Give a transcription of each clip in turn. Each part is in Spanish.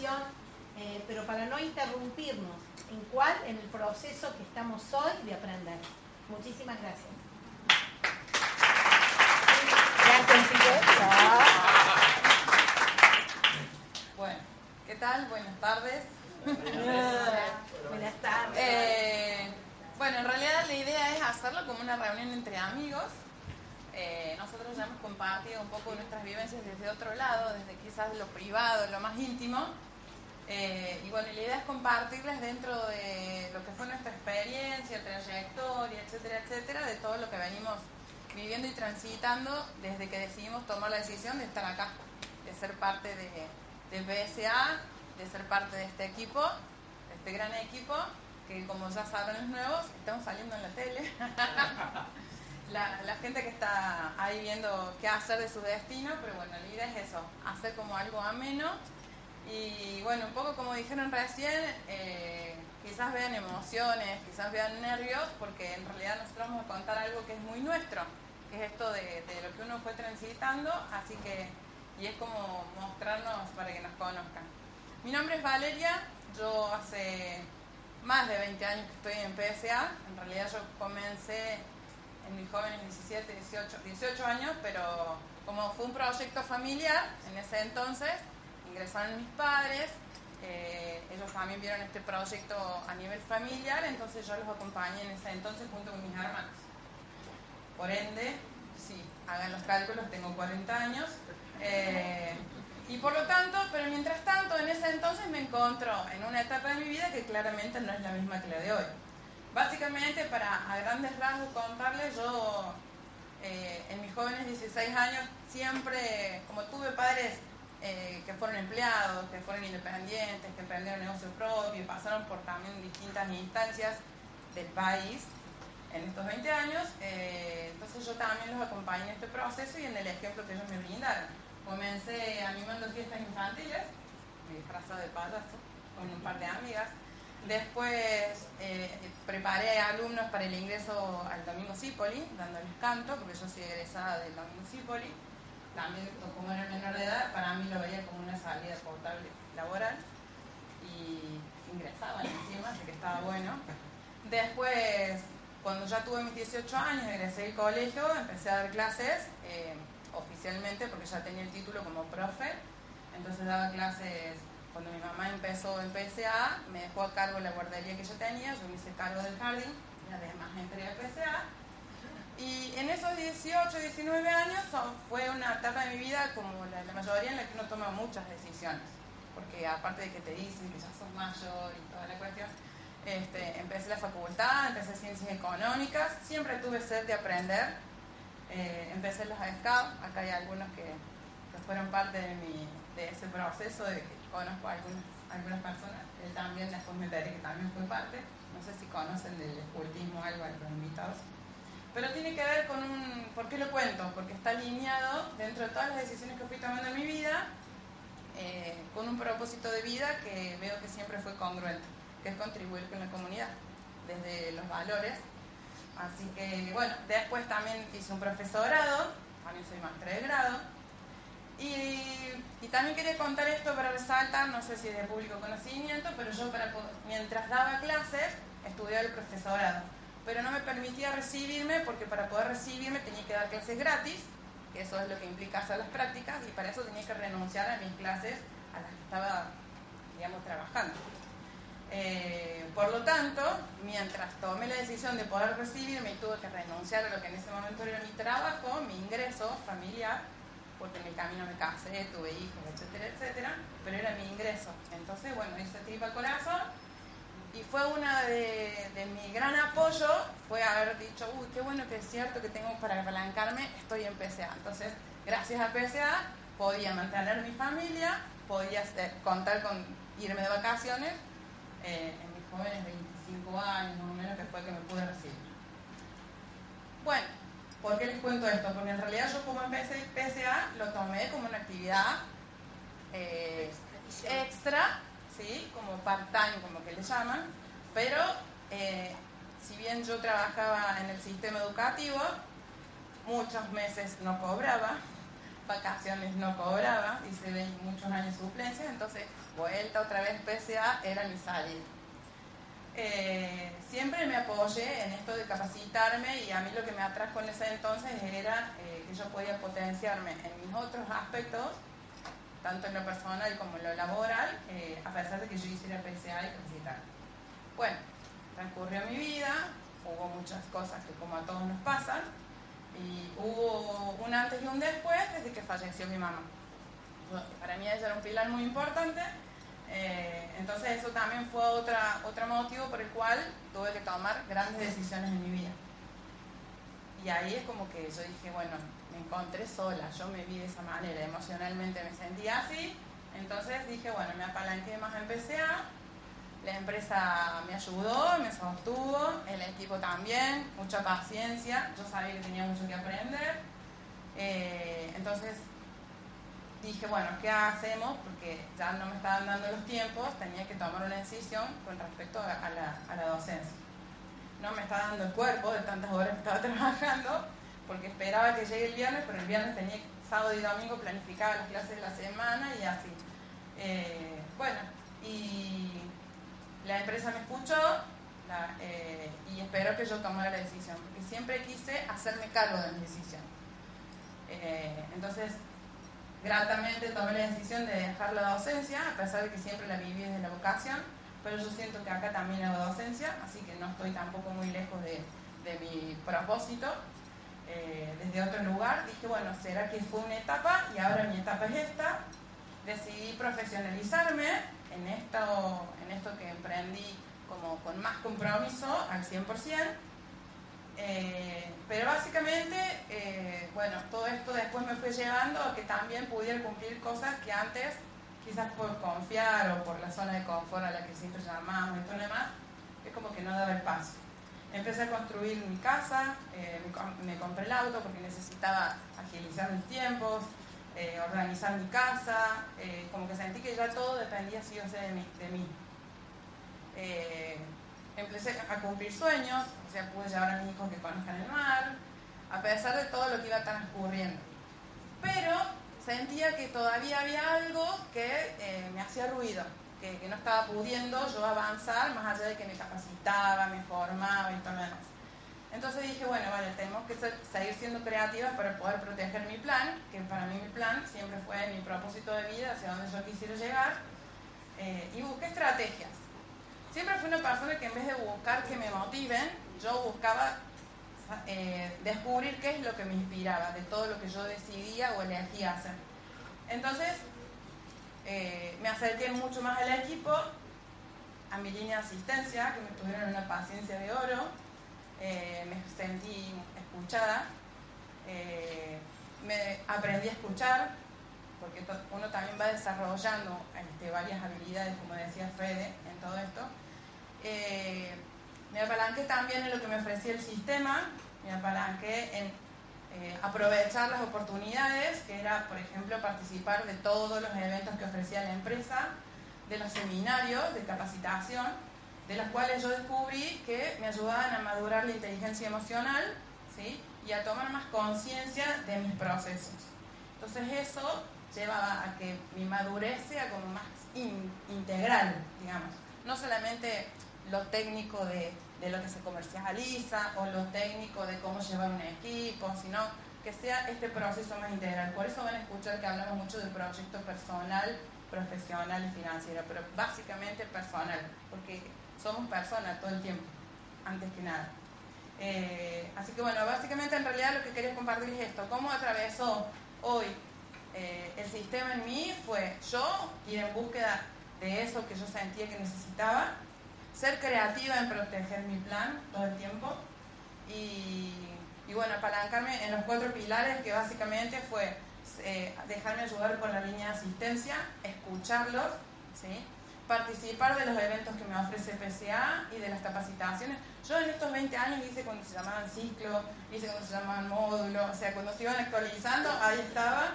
eh, pero para no interrumpirnos en cuál, en el proceso que estamos hoy de aprender. Muchísimas gracias. Gracias, Bueno, ¿qué tal? Buenas tardes. Buenas tardes. Eh, bueno, en realidad la idea es hacerlo como una reunión entre amigos. Eh, nosotros ya hemos compartido un poco nuestras vivencias desde otro lado, desde quizás lo privado, lo más íntimo eh, y bueno, la idea es compartirles dentro de lo que fue nuestra experiencia, trayectoria, etcétera, etcétera, de todo lo que venimos viviendo y transitando desde que decidimos tomar la decisión de estar acá, de ser parte de, de PSA, de ser parte de este equipo, de este gran equipo, que como ya saben los nuevos, estamos saliendo en la tele. la, la, gente que está ahí viendo qué hacer de su destino, pero bueno, la idea es eso, hacer como algo ameno y bueno, un poco como dijeron recién, eh, quizás vean emociones, quizás vean nervios, porque en realidad nosotros vamos a contar algo que es muy nuestro, que es esto de, lo que uno fue transitando, así que, y es como mostrarnos para que nos conozcan. Mi nombre es Valeria, yo hace más de 20 años que estoy en PSA, en realidad yo comencé en mis jóvenes 17, 18, 18 años, pero como fue un proyecto familiar en ese entonces, ingresaron mis padres, eh, ellos también vieron este proyecto a nivel familiar, entonces yo los acompañé en ese entonces junto con mis hermanos. Por ende, sí, hagan los cálculos, tengo 40 años. Eh, y por lo tanto, pero mientras tanto, en ese entonces me encuentro en una etapa de mi vida que claramente no es la misma que la de hoy. Básicamente, para a grandes rasgos contarles, yo eh, en mis jóvenes 16 años siempre, como tuve padres eh, que fueron empleados, que fueron independientes, que emprendieron negocio propio, pasaron por también distintas instancias del país en estos 20 años. Eh, entonces yo también los acompañé en este proceso y en el ejemplo que ellos me brindaron. Comencé animando fiestas infantiles, me disfrazado de payaso con un par de amigas. Después eh, preparé alumnos para el ingreso al Domingo Cipoli, dándoles canto, porque yo soy egresada del Domingo Cipoli también como era menor de edad, para mí lo veía como una salida portable laboral y ingresaba encima, así que estaba bueno. Después, cuando ya tuve mis 18 años, egresé del colegio, empecé a dar clases eh, oficialmente porque ya tenía el título como profe, entonces daba clases cuando mi mamá empezó en PSA, me dejó a cargo la guardería que yo tenía, yo me hice cargo del jardín, y además entré a PSA y en esos 18, 19 años fue una etapa de mi vida como la, mayoría en la que uno toma muchas decisiones. Porque aparte de que te dicen que ya sos mayor y toda la cuestión, este, empecé la facultad, empecé ciencias económicas, siempre tuve sed de aprender. Eh, empecé los SCAP, acá hay algunos que, fueron parte de, mi, de ese proceso de que conozco a algunas, algunas personas, él también, después me enteré que también fue parte, no sé si conocen del escultismo algo a los invitados, pero tiene que ver con un, ¿por qué lo cuento? Porque está alineado dentro de todas las decisiones que fui tomando en mi vida, eh, con un propósito de vida que veo que siempre fue congruente, que es contribuir con la comunidad, desde los valores. Así que, bueno, después también hice un profesorado, también soy maestra de grado, y, también quería contar esto para resaltar, no sé si es de público conocimiento, pero yo para, mientras daba clases estudiaba el profesorado, pero no me permitía recibirme porque para poder recibirme tenía que dar clases gratis, que eso es lo que implica hacer las prácticas, y para eso tenía que renunciar a mis clases a las que estaba, digamos, trabajando. Eh, por lo tanto, mientras tomé la decisión de poder recibirme y tuve que renunciar a lo que en ese momento era mi trabajo, mi ingreso familiar, porque en el camino me casé, tuve hijos, etcétera, etcétera, pero era mi ingreso. Entonces, bueno, hice tripa corazón y fue una de, de, mi gran apoyo, fue haber dicho, uy, qué bueno que es cierto que tengo para apalancarme, estoy en PSA. Entonces, gracias a PSA podía mantener mi familia, podía contar con irme de vacaciones eh, en mis jóvenes 25 años, más o menos, que fue que me pude recibir. Bueno, ¿Por qué les cuento esto? Porque en realidad yo como empecé PSA lo tomé como una actividad eh, extra, ¿sí? como part-time, como que le llaman, pero eh, si bien yo trabajaba en el sistema educativo, muchos meses no cobraba, vacaciones no cobraba, hice muchos años suplencias, entonces vuelta otra vez PSA era mi salida. Eh, siempre me apoyé en esto de capacitarme y a mí lo que me atrajo en ese entonces era eh, que yo podía potenciarme en mis otros aspectos, tanto en lo personal como en lo laboral, eh, a pesar de que yo hiciera PCA y capacitar. Bueno, transcurrió mi vida, hubo muchas cosas que como a todos nos pasan, y hubo un antes y un después desde que falleció mi mamá. Para mí ella era un pilar muy importante eh, entonces eso también fue otra, otro motivo por el cual tuve que tomar grandes decisiones en mi vida. Y ahí es como que yo dije, bueno, encontré sola, yo me vi de esa manera, emocionalmente me sentía así, entonces dije, bueno, me apalanqué más en PCA, la empresa me ayudó, me sostuvo, el equipo también, mucha paciencia, yo sabía que tenía mucho que aprender, eh, entonces dije, bueno, ¿qué hacemos? Porque ya no me estaban dando los tiempos, tenía que tomar una decisión con respecto a la, a la docencia. No me estaba dando el cuerpo de tantas horas que estaba trabajando, porque esperaba que llegue el viernes, pero el viernes tenía sábado y domingo planificaba las clases de la semana y así. Eh, bueno, y la empresa me escuchó eh, y espero que yo tomara la decisión, porque siempre quise hacerme cargo de mi decisión. Eh, entonces, gratamente tomé la decisión de dejar la docencia, a pesar de que siempre la viví desde la vocación, pero yo siento que acá también hago docencia, así que no estoy tampoco muy lejos de, mi propósito. Eh, desde otro lugar dije, bueno, será que fue una etapa y ahora mi etapa es esta. Decidí profesionalizarme en esto, en esto que emprendí como con más compromiso al 100%. Eh, pero básicamente, eh, bueno, todo esto después me fue llevando a que también pudiera cumplir cosas que antes, quizás por confiar o por la zona de confort a la que siempre llamamos y todo lo demás, es como que no daba el paso. Empecé a construir mi casa, eh, me, compré el auto porque necesitaba agilizar mis tiempos, organizar mi casa, como que sentí que ya todo dependía sí o sí de mí. De mí empecé a cumplir sueños, o sea, pude llevar a mis hijos que conozcan el mar, a pesar de todo lo que iba transcurriendo. Pero sentía que todavía había algo que eh, me hacía ruido, que, no estaba pudiendo yo avanzar más allá de que me capacitaba, me formaba y todo lo demás. Entonces dije, bueno, vale, tenemos que seguir siendo creativas para poder proteger mi plan, que para mí mi plan siempre fue mi propósito de vida, hacia donde yo quisiera llegar, eh, y busqué estrategias. Siempre fui una persona que en vez de buscar que me motiven, yo buscaba eh, descubrir qué es lo que me inspiraba de todo lo que yo decidía o elegía hacer. Entonces, eh, me acerqué mucho más al equipo, a mi línea de asistencia, que me tuvieron una paciencia de oro, eh, me sentí escuchada, me aprendí a escuchar, porque uno también va desarrollando este, varias habilidades, como decía Fede, en todo esto. Eh, me apalanqué también en lo que me ofrecía el sistema, me apalanqué en eh, aprovechar las oportunidades, que era, por ejemplo, participar de todos los eventos que ofrecía la empresa, de los seminarios de capacitación, de los cuales yo descubrí que me ayudaban a madurar la inteligencia emocional ¿sí? y a tomar más conciencia de mis procesos. Entonces eso llevaba a que mi madurez sea como más integral, digamos. No solamente lo técnico de, de, lo que se comercializa o lo técnico de cómo llevar un equipo, sino que sea este proceso más integral. Por eso van a escuchar que hablamos mucho del proyecto personal, profesional y financiero, pero básicamente personal, porque somos personas todo el tiempo, antes que nada. Eh, así que bueno, básicamente en realidad lo que quería compartir es esto, cómo atravesó hoy eh, el sistema en mí fue yo ir en búsqueda de eso que yo sentía que necesitaba, ser creativa en proteger mi plan todo el tiempo y, bueno, apalancarme en los cuatro pilares que básicamente fue eh, dejarme ayudar con la línea de asistencia, escucharlos, ¿sí? participar de los eventos que me ofrece PCA y de las capacitaciones. Yo en estos 20 años hice cuando se llamaban ciclo, hice cuando se llamaban módulo, o sea, cuando se iban actualizando, ahí estaba.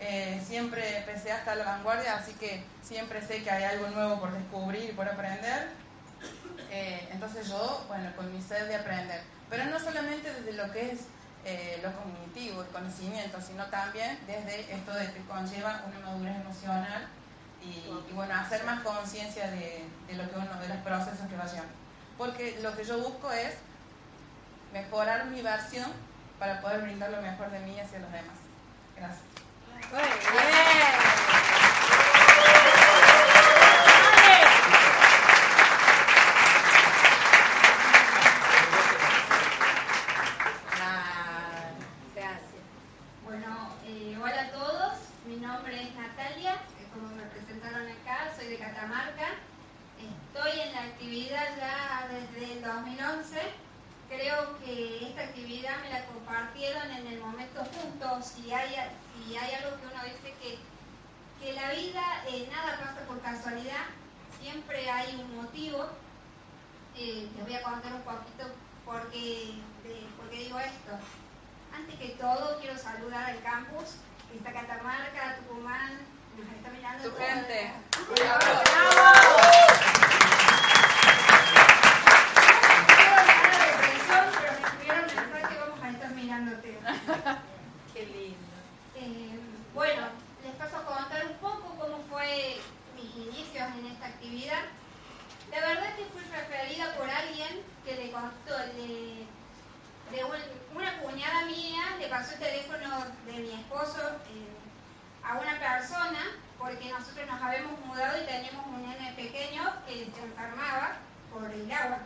Eh, siempre PCA está a la vanguardia, así que siempre sé que hay algo nuevo por descubrir y por aprender. Eh, entonces yo, bueno, con mi sed de aprender. Pero no solamente desde lo que es eh, lo cognitivo, el conocimiento, sino también desde esto de que conlleva una madurez emocional y, bueno, hacer más conciencia de, lo que uno, de los procesos que va llevando. Porque lo que yo busco es mejorar mi versión para poder brindar lo mejor de mí hacia los demás. Gracias hay, si hay algo que uno dice que, que la vida eh, nada pasa por casualidad, siempre hay un motivo. Eh, les voy a contar un poquito por qué, digo esto. Antes que todo, quiero saludar al campus, que está Catamarca, Tucumán, nos está mirando. Tu gente. La verdad que fui referida por alguien que le contó, de, una cuñada mía, le pasó el teléfono de mi esposo eh, a una persona, porque nosotros nos habíamos mudado y teníamos un nene pequeño que se enfermaba por el agua.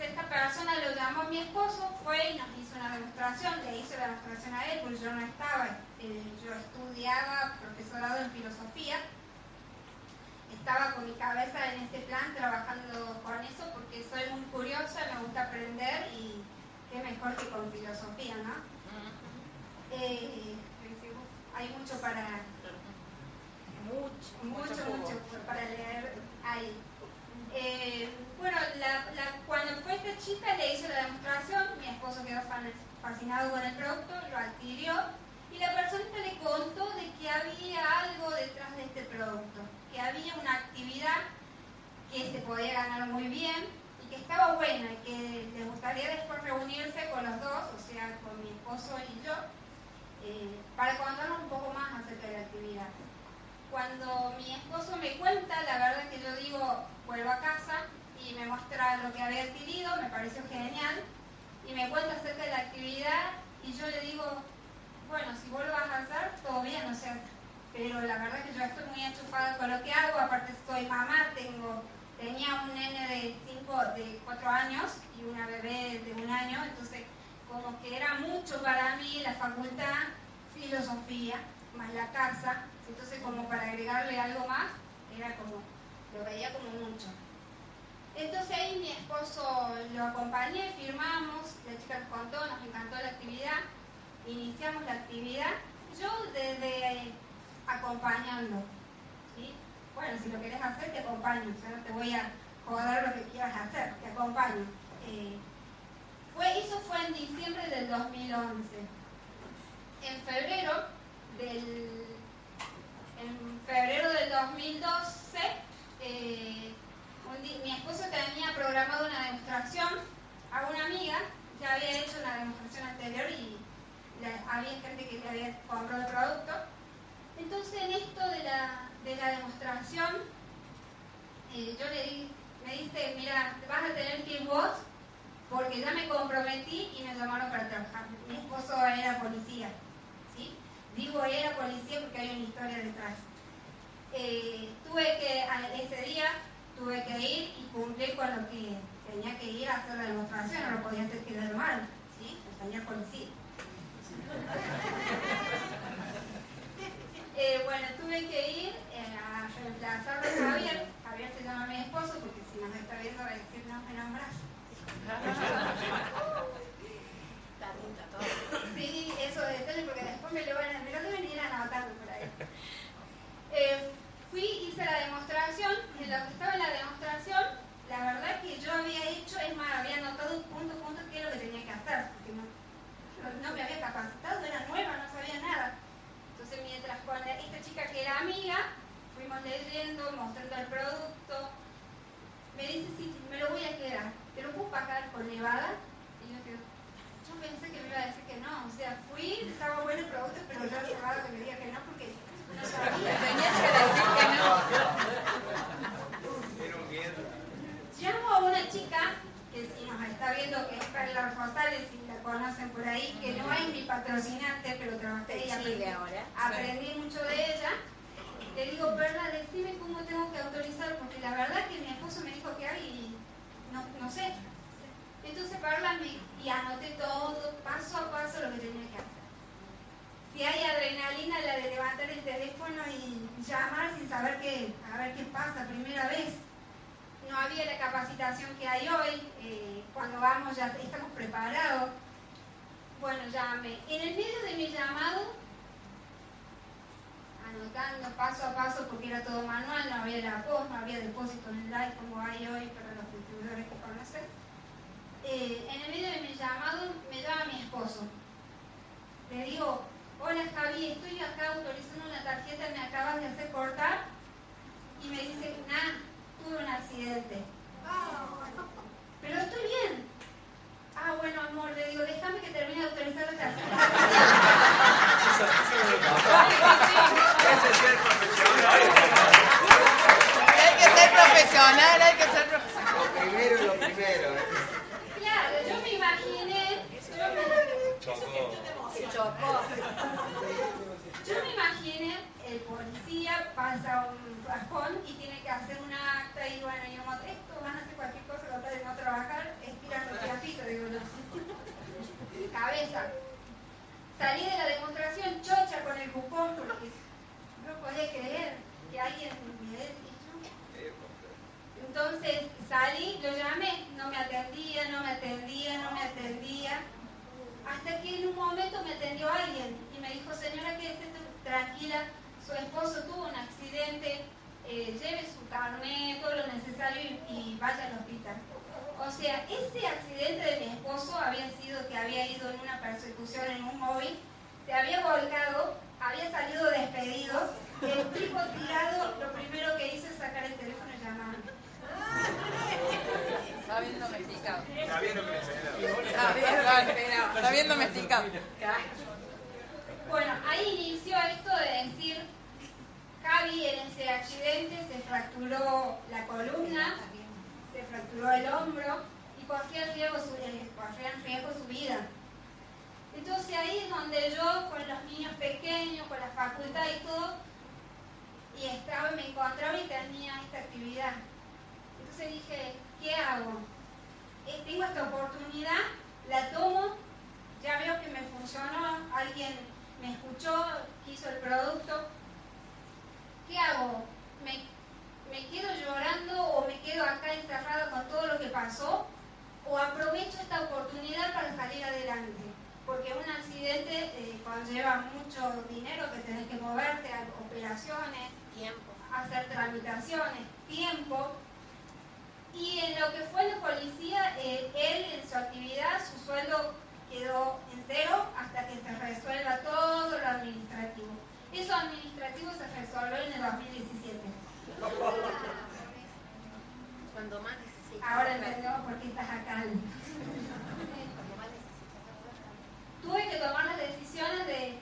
Esta persona lo llamó a mi esposo, fue y nos hizo una demostración, le hizo la demostración a él, porque yo no estaba, eh, yo estudiaba profesorado en filosofía, estaba con mi cabeza en este plan trabajando con eso porque soy muy curiosa, me gusta aprender y qué mejor que con filosofía, ¿no? Eh, hay mucho para mucho, mucho, mucho, para leer ahí. Eh, bueno, cuando fue esta chica le hice la demostración, mi esposo quedó fascinado con el producto, lo adquirió y la persona le contó de que había algo detrás de este producto que había una actividad que se podía ganar muy bien y que estaba buena y que les gustaría después reunirse con los dos, o sea, con mi esposo y yo, eh, para contarnos un poco más acerca de la actividad. Cuando mi esposo me cuenta, la verdad es que yo digo, vuelvo a casa y me muestra lo que había adquirido, me pareció genial, y me cuenta acerca de la actividad y yo le digo, bueno, si vuelvo a hacer, todo bien, o sea, pero la verdad que yo estoy muy enchufada con lo que hago, aparte soy mamá, tengo, tenía un nene de, cinco, de 4 años y una bebé de un año, entonces como que era mucho para mí la facultad, filosofía, más la casa, entonces como para agregarle algo más, era como, lo veía como mucho. Entonces ahí mi esposo lo acompañé, firmamos, la chica nos contó, nos encantó la actividad, iniciamos la actividad. Yo desde acompañando. Bueno, si lo querés hacer, te acompaño. O no te voy a joder lo que quieras hacer, te acompaño. Eh, fue, eso fue en diciembre del 2011. En febrero del, en febrero del 2012, eh, mi esposo tenía programado una demostración a una amiga, ya había hecho una demostración anterior y había gente que le había comprado el producto. Entonces en esto de la, de la demostración, eh, yo le di, me dice, mira, vas a tener que ir vos porque ya me comprometí y me llamaron para trabajar. Mi esposo era policía, ¿sí? Digo era policía porque hay una historia detrás. Eh, tuve que, ese día, tuve que ir y cumplir con lo que tenía que ir a hacer la demostración, no lo podía hacer quedar mal, ¿sí? Tenía policía. Eh, bueno, tuve que ir eh, a reemplazar a Javier. Javier se llama mi esposo porque si nos está viendo va a decir no me nombras. Sí, eso de detalle porque después me lo van a, me lo deben ir anotando Salí, lo llamé, no me atendía, no me atendía, no me atendía. Hasta que en un momento me atendió alguien y me dijo, señora, quédese tranquila, su esposo tuvo un accidente, eh, lleve su carnet, todo lo necesario y, vaya al hospital. O sea, ese accidente de mi esposo había sido que había ido en una persecución en un móvil, se había volcado, había salido despedido, el tipo tirado, lo primero que hizo es sacar el teléfono y llamar. Está bien domesticado. Está bien me Está bien, domesticado. Bueno, ahí inició esto de decir, Javi en ese accidente se fracturó la columna, se fracturó el hombro y corría riesgo su, eh, en riesgo su vida. Entonces ahí es donde yo con los niños pequeños, con la facultad y todo, y estaba, me encontraba y tenía esta actividad. Entonces dije, ¿qué hago? Eh, tengo esta oportunidad, la tomo, ya veo que me funcionó, alguien me escuchó, quiso el producto. ¿Qué hago? ¿Me, ¿Me quedo llorando o me quedo acá encerrado con todo lo que pasó? ¿O aprovecho esta oportunidad para salir adelante? porque un accidente eh, conlleva mucho dinero que tenés que moverte, a operaciones, Tiempo. hacer tramitaciones, tiempo. Y en lo que fue la policía, eh, él en su actividad, su sueldo quedó entero hasta que se resuelva todo lo administrativo. Eso administrativo se resolvió en el 2017. Cuando más. Ahora entendemos por qué estás acá. Cuando más necesitas. Tuve que tomar las decisiones de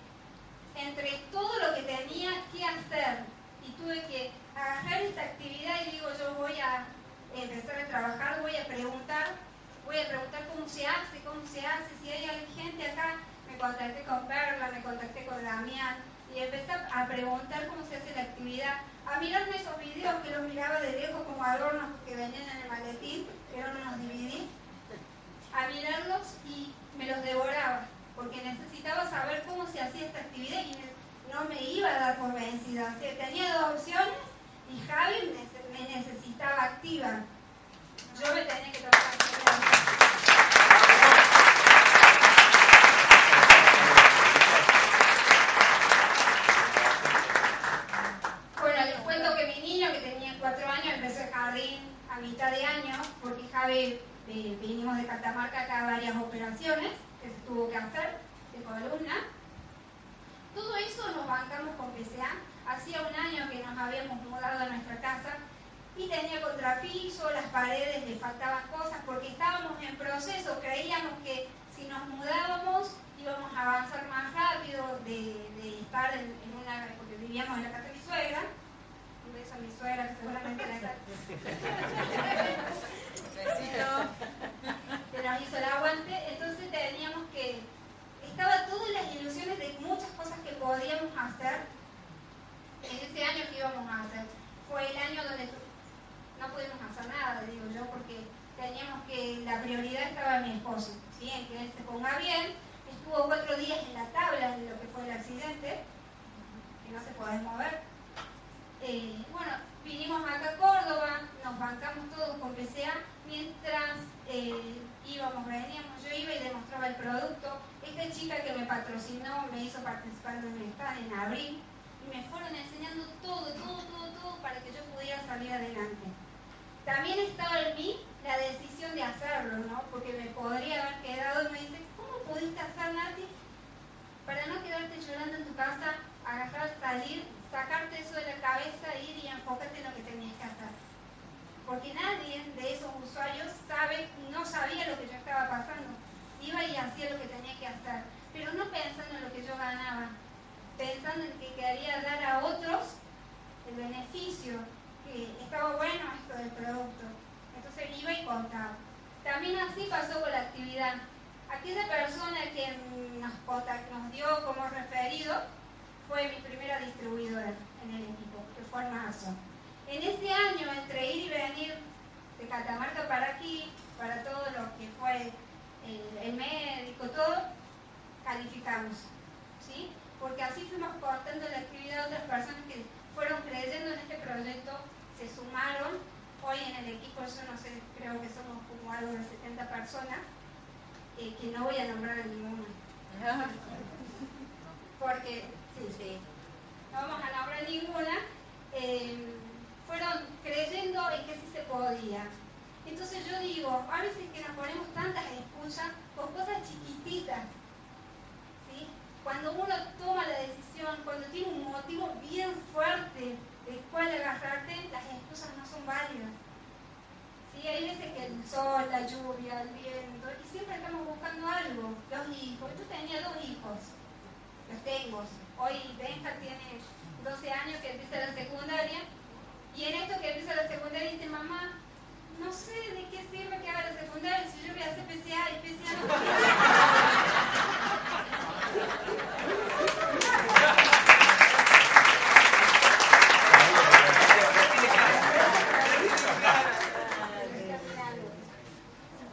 entre todo lo que tenía que hacer y tuve que agarrar esta actividad y digo yo voy a empezar a trabajar, voy a preguntar, voy a preguntar cómo se hace, cómo se hace, si hay gente acá, me contacté con Perla, me contacté con Damián y empecé a preguntar cómo se hace la actividad, a mirarme esos videos que los miraba de lejos como adornos que venían en el maletín, que eran unos DVD, a mirarlos y me los devoraba, porque necesitaba saber cómo se hacía esta actividad y no me iba a dar por vencida. Tenía dos opciones y Javi me, necesitaba activa. Yo me tenía que actividad. Bueno, les cuento que mi niño, que tenía cuatro años, empezó el jardín a mitad de año, porque Javi, eh, vinimos de Catamarca acá a varias operaciones que se tuvo que hacer de columna. Todo eso nos bancamos con PCA. Hacía un año que nos habíamos mudado a nuestra casa y tenía contrapiso, las paredes le faltaban cosas porque estábamos en proceso, creíamos que si nos mudábamos íbamos a avanzar más rápido de, de estar en, en una, porque vivíamos en la casa de mi suegra, un beso a mi suegra que seguramente la está Besito. que nos hizo el aguante, entonces teníamos que, estaba todas las ilusiones de muchas cosas que podíamos hacer en ese año que íbamos a hacer. Fue el año donde no pudimos hacer nada, digo yo, porque teníamos que, la prioridad estaba mi esposo, ¿sí? que él se ponga bien, estuvo cuatro días en la tabla de lo que fue el accidente, que no se puede mover. Eh, bueno, vinimos acá a Córdoba, nos bancamos todos con PCA, mientras eh, íbamos, veníamos, yo iba y demostraba el producto. Esta chica que me patrocinó me hizo participar de un stand en abril me fueron enseñando todo, todo, todo, todo para que yo pudiera salir adelante. También estaba en mí la decisión de hacerlo, ¿no? Porque me podría haber quedado y me dice, ¿cómo pudiste hacer, Nati? Para no quedarte llorando en tu casa, agarrar, salir, sacarte eso de la cabeza, ir y enfocarte en lo que tenías que hacer. Porque nadie de esos usuarios sabe, no sabía lo que yo estaba pasando. Iba y hacía lo que tenía que hacer, pero no pensando en lo que yo ganaba, pensando en que quería dar a otros el beneficio, que estaba bueno esto del producto. Entonces iba y contaba. También así pasó con la actividad. Aquella persona que nos, nos dio como referido fue mi primera distribuidora en el equipo, que fue marzo. En ese año, entre ir y venir de Catamarca para aquí, para todo lo que fue el, el médico, todo, calificamos. ¿sí? Porque así fuimos contando la actividad de otras personas que fueron creyendo en este proyecto, se sumaron. Hoy en el equipo, yo no sé, creo que somos como algo de 70 personas, eh, que no voy a nombrar a ninguna. Porque, sí, Sí. no vamos a nombrar ninguna, eh, fueron creyendo en que sí se podía. Entonces yo digo, a veces que nos ponemos tantas excusas con cosas chiquititas. Cuando uno toma la decisión, cuando tiene un motivo bien fuerte del cual agarrarte, las excusas no son válidas. ¿Sí? Hay veces que el sol, la lluvia, el viento, y siempre estamos buscando algo. Los hijos, yo tenía dos hijos, los tengo. Hoy Benja tiene 12 años que empieza la secundaria, y en esto que empieza la secundaria dice, mamá, no sé de qué sirve que haga la secundaria si yo voy a hacer PCA y PCA no quiero".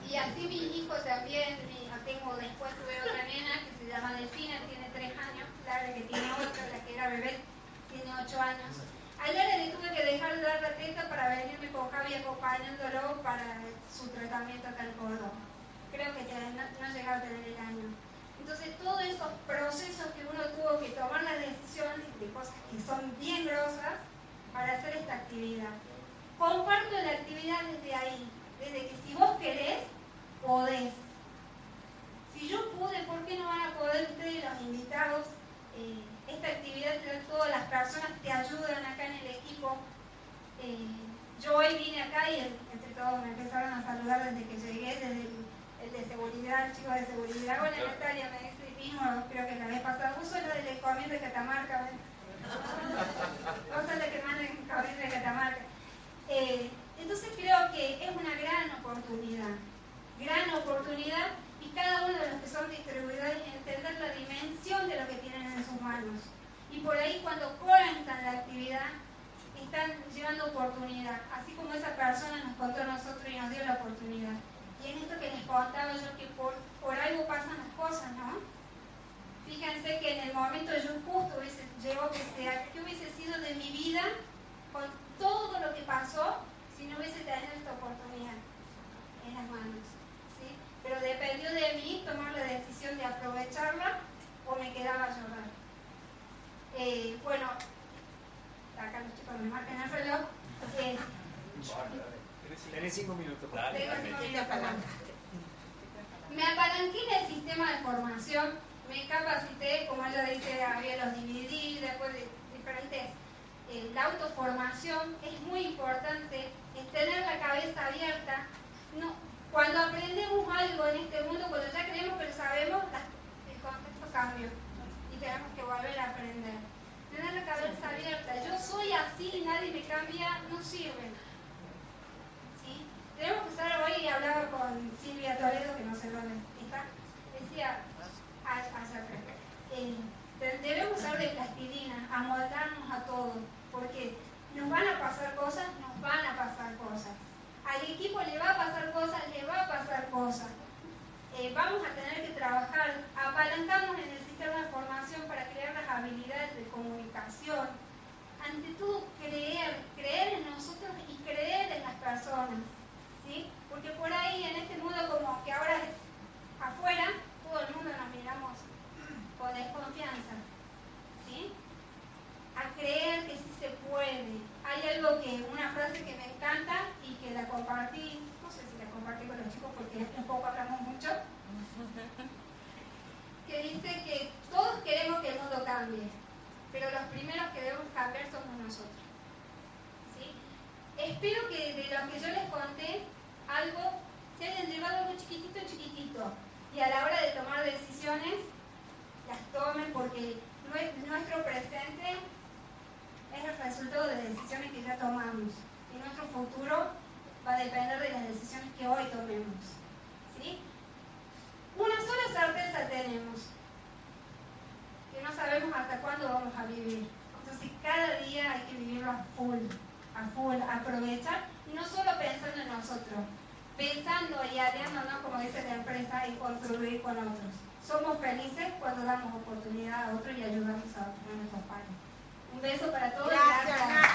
Y así mis hijos también, tengo después tuve otra nena que se llama Delfina, tiene tres años, Lara que tiene ocho, la que era bebé tiene ocho años. A Lara le tuve que dejar de dar la teta para venirme con Javi acompañándolo para su tratamiento acá en Córdoba. Creo que no, no llegaba a tener el año. Entonces, todos esos procesos que uno tuvo que tomar las decisiones de cosas que son bien grosas para hacer esta actividad. Comparto la actividad desde ahí, desde que si vos querés, podés. Si yo pude, ¿por qué no van a poder ustedes, los invitados? Eh, esta actividad todas las personas te ayudan acá en el equipo. Eh, yo hoy vine acá y entre todos me empezaron a saludar desde que llegué, desde el, de seguridad, el chico de seguridad. Bueno, Natalia me dice mismo, creo que la vez pasada, vos sos la del de Catamarca. Vos sos la que manda el encomienda de Catamarca. Eh, entonces creo que es una gran oportunidad, gran oportunidad y cada uno de los que son distribuidores entender la dimensión de lo que tienen en sus manos. Y por ahí cuando cuentan la actividad, están llevando oportunidad, así como esa persona nos contó a nosotros y nos dio la oportunidad. Y en esto que les contaba yo, que por, por algo pasan las cosas, ¿no? Fíjense que en el momento yo justo hubiese, llegó que sea, ¿qué hubiese sido de mi vida con todo lo que pasó si no hubiese tenido esta oportunidad en las manos? ¿sí? Pero dependió de mí tomar la decisión de aprovecharla o me quedaba a llorar. Eh, bueno, acá los chicos me marcan el reloj. Tenés cinco minutos. Me apalanqué en el sistema de formación, me capacité, como ella dice, había los dividí, después de diferentes. Eh, la autoformación es muy importante, es tener la cabeza abierta. No, cuando aprendemos algo en este mundo, cuando ya creemos que lo sabemos, el contexto cambia y tenemos que volver a aprender. Tener la cabeza abierta, yo soy así, nadie me cambia, no sirve. Tenemos que estar hoy, hablaba con Silvia Toledo, que no sé dónde está, decía, eh, debemos ser de plastilina, amoldarnos a todo, porque nos van a pasar cosas, nos van a pasar cosas. Al equipo le va a pasar cosas, le va a pasar cosas. Eh, vamos a tener que trabajar, apalancamos en el sistema de formación para crear las habilidades de comunicación. Ante todo, creer, creer en nosotros y creer en las personas. Porque por ahí en este mundo como que ahora afuera, todo el mundo nos miramos con desconfianza, ¿sí? A creer que sí se puede. Hay algo que, una frase que me encanta y que la compartí, compartí con los chicos porque un poco hablamos mucho, que dice que todos queremos que el mundo cambie, pero los primeros que debemos cambiar somos nosotros. Espero que de lo que yo les conté, algo, se hayan llevado algo chiquitito, chiquitito. Y a la hora de tomar decisiones, las tomen porque nuestro presente es el resultado de decisiones que ya tomamos. Y nuestro futuro va a depender de las decisiones que hoy tomemos. ¿sí? Una sola certeza tenemos, que no sabemos hasta cuándo vamos a vivir. Entonces cada día hay que vivirlo a full a full, aprovechar y no solo pensando en nosotros, pensando y aliándonos, como dice la empresa, y construir con otros. Somos felices cuando damos oportunidad a otros y ayudamos a, a nuestros padres. Un beso para todos. gracias.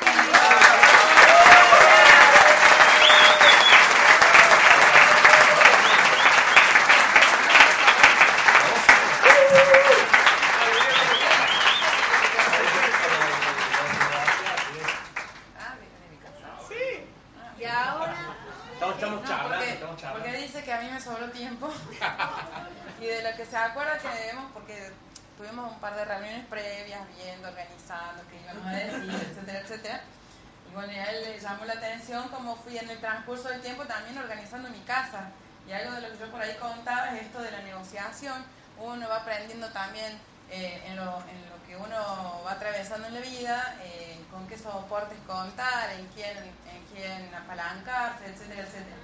tiempo. y de lo que se acuerda que debemos, porque tuvimos un par de reuniones previas, viendo, organizando, que íbamos a decir, etcétera, etcétera. Y bueno, a él le llamó la atención cómo fui en el transcurso del tiempo también organizando mi casa. Y algo de lo que yo por ahí contaba es esto de la negociación. Uno va aprendiendo también eh, en, lo, en, lo, que uno va atravesando en la vida, eh, con qué soportes contar, en quién, en quién apalancarse, etcétera, etcétera.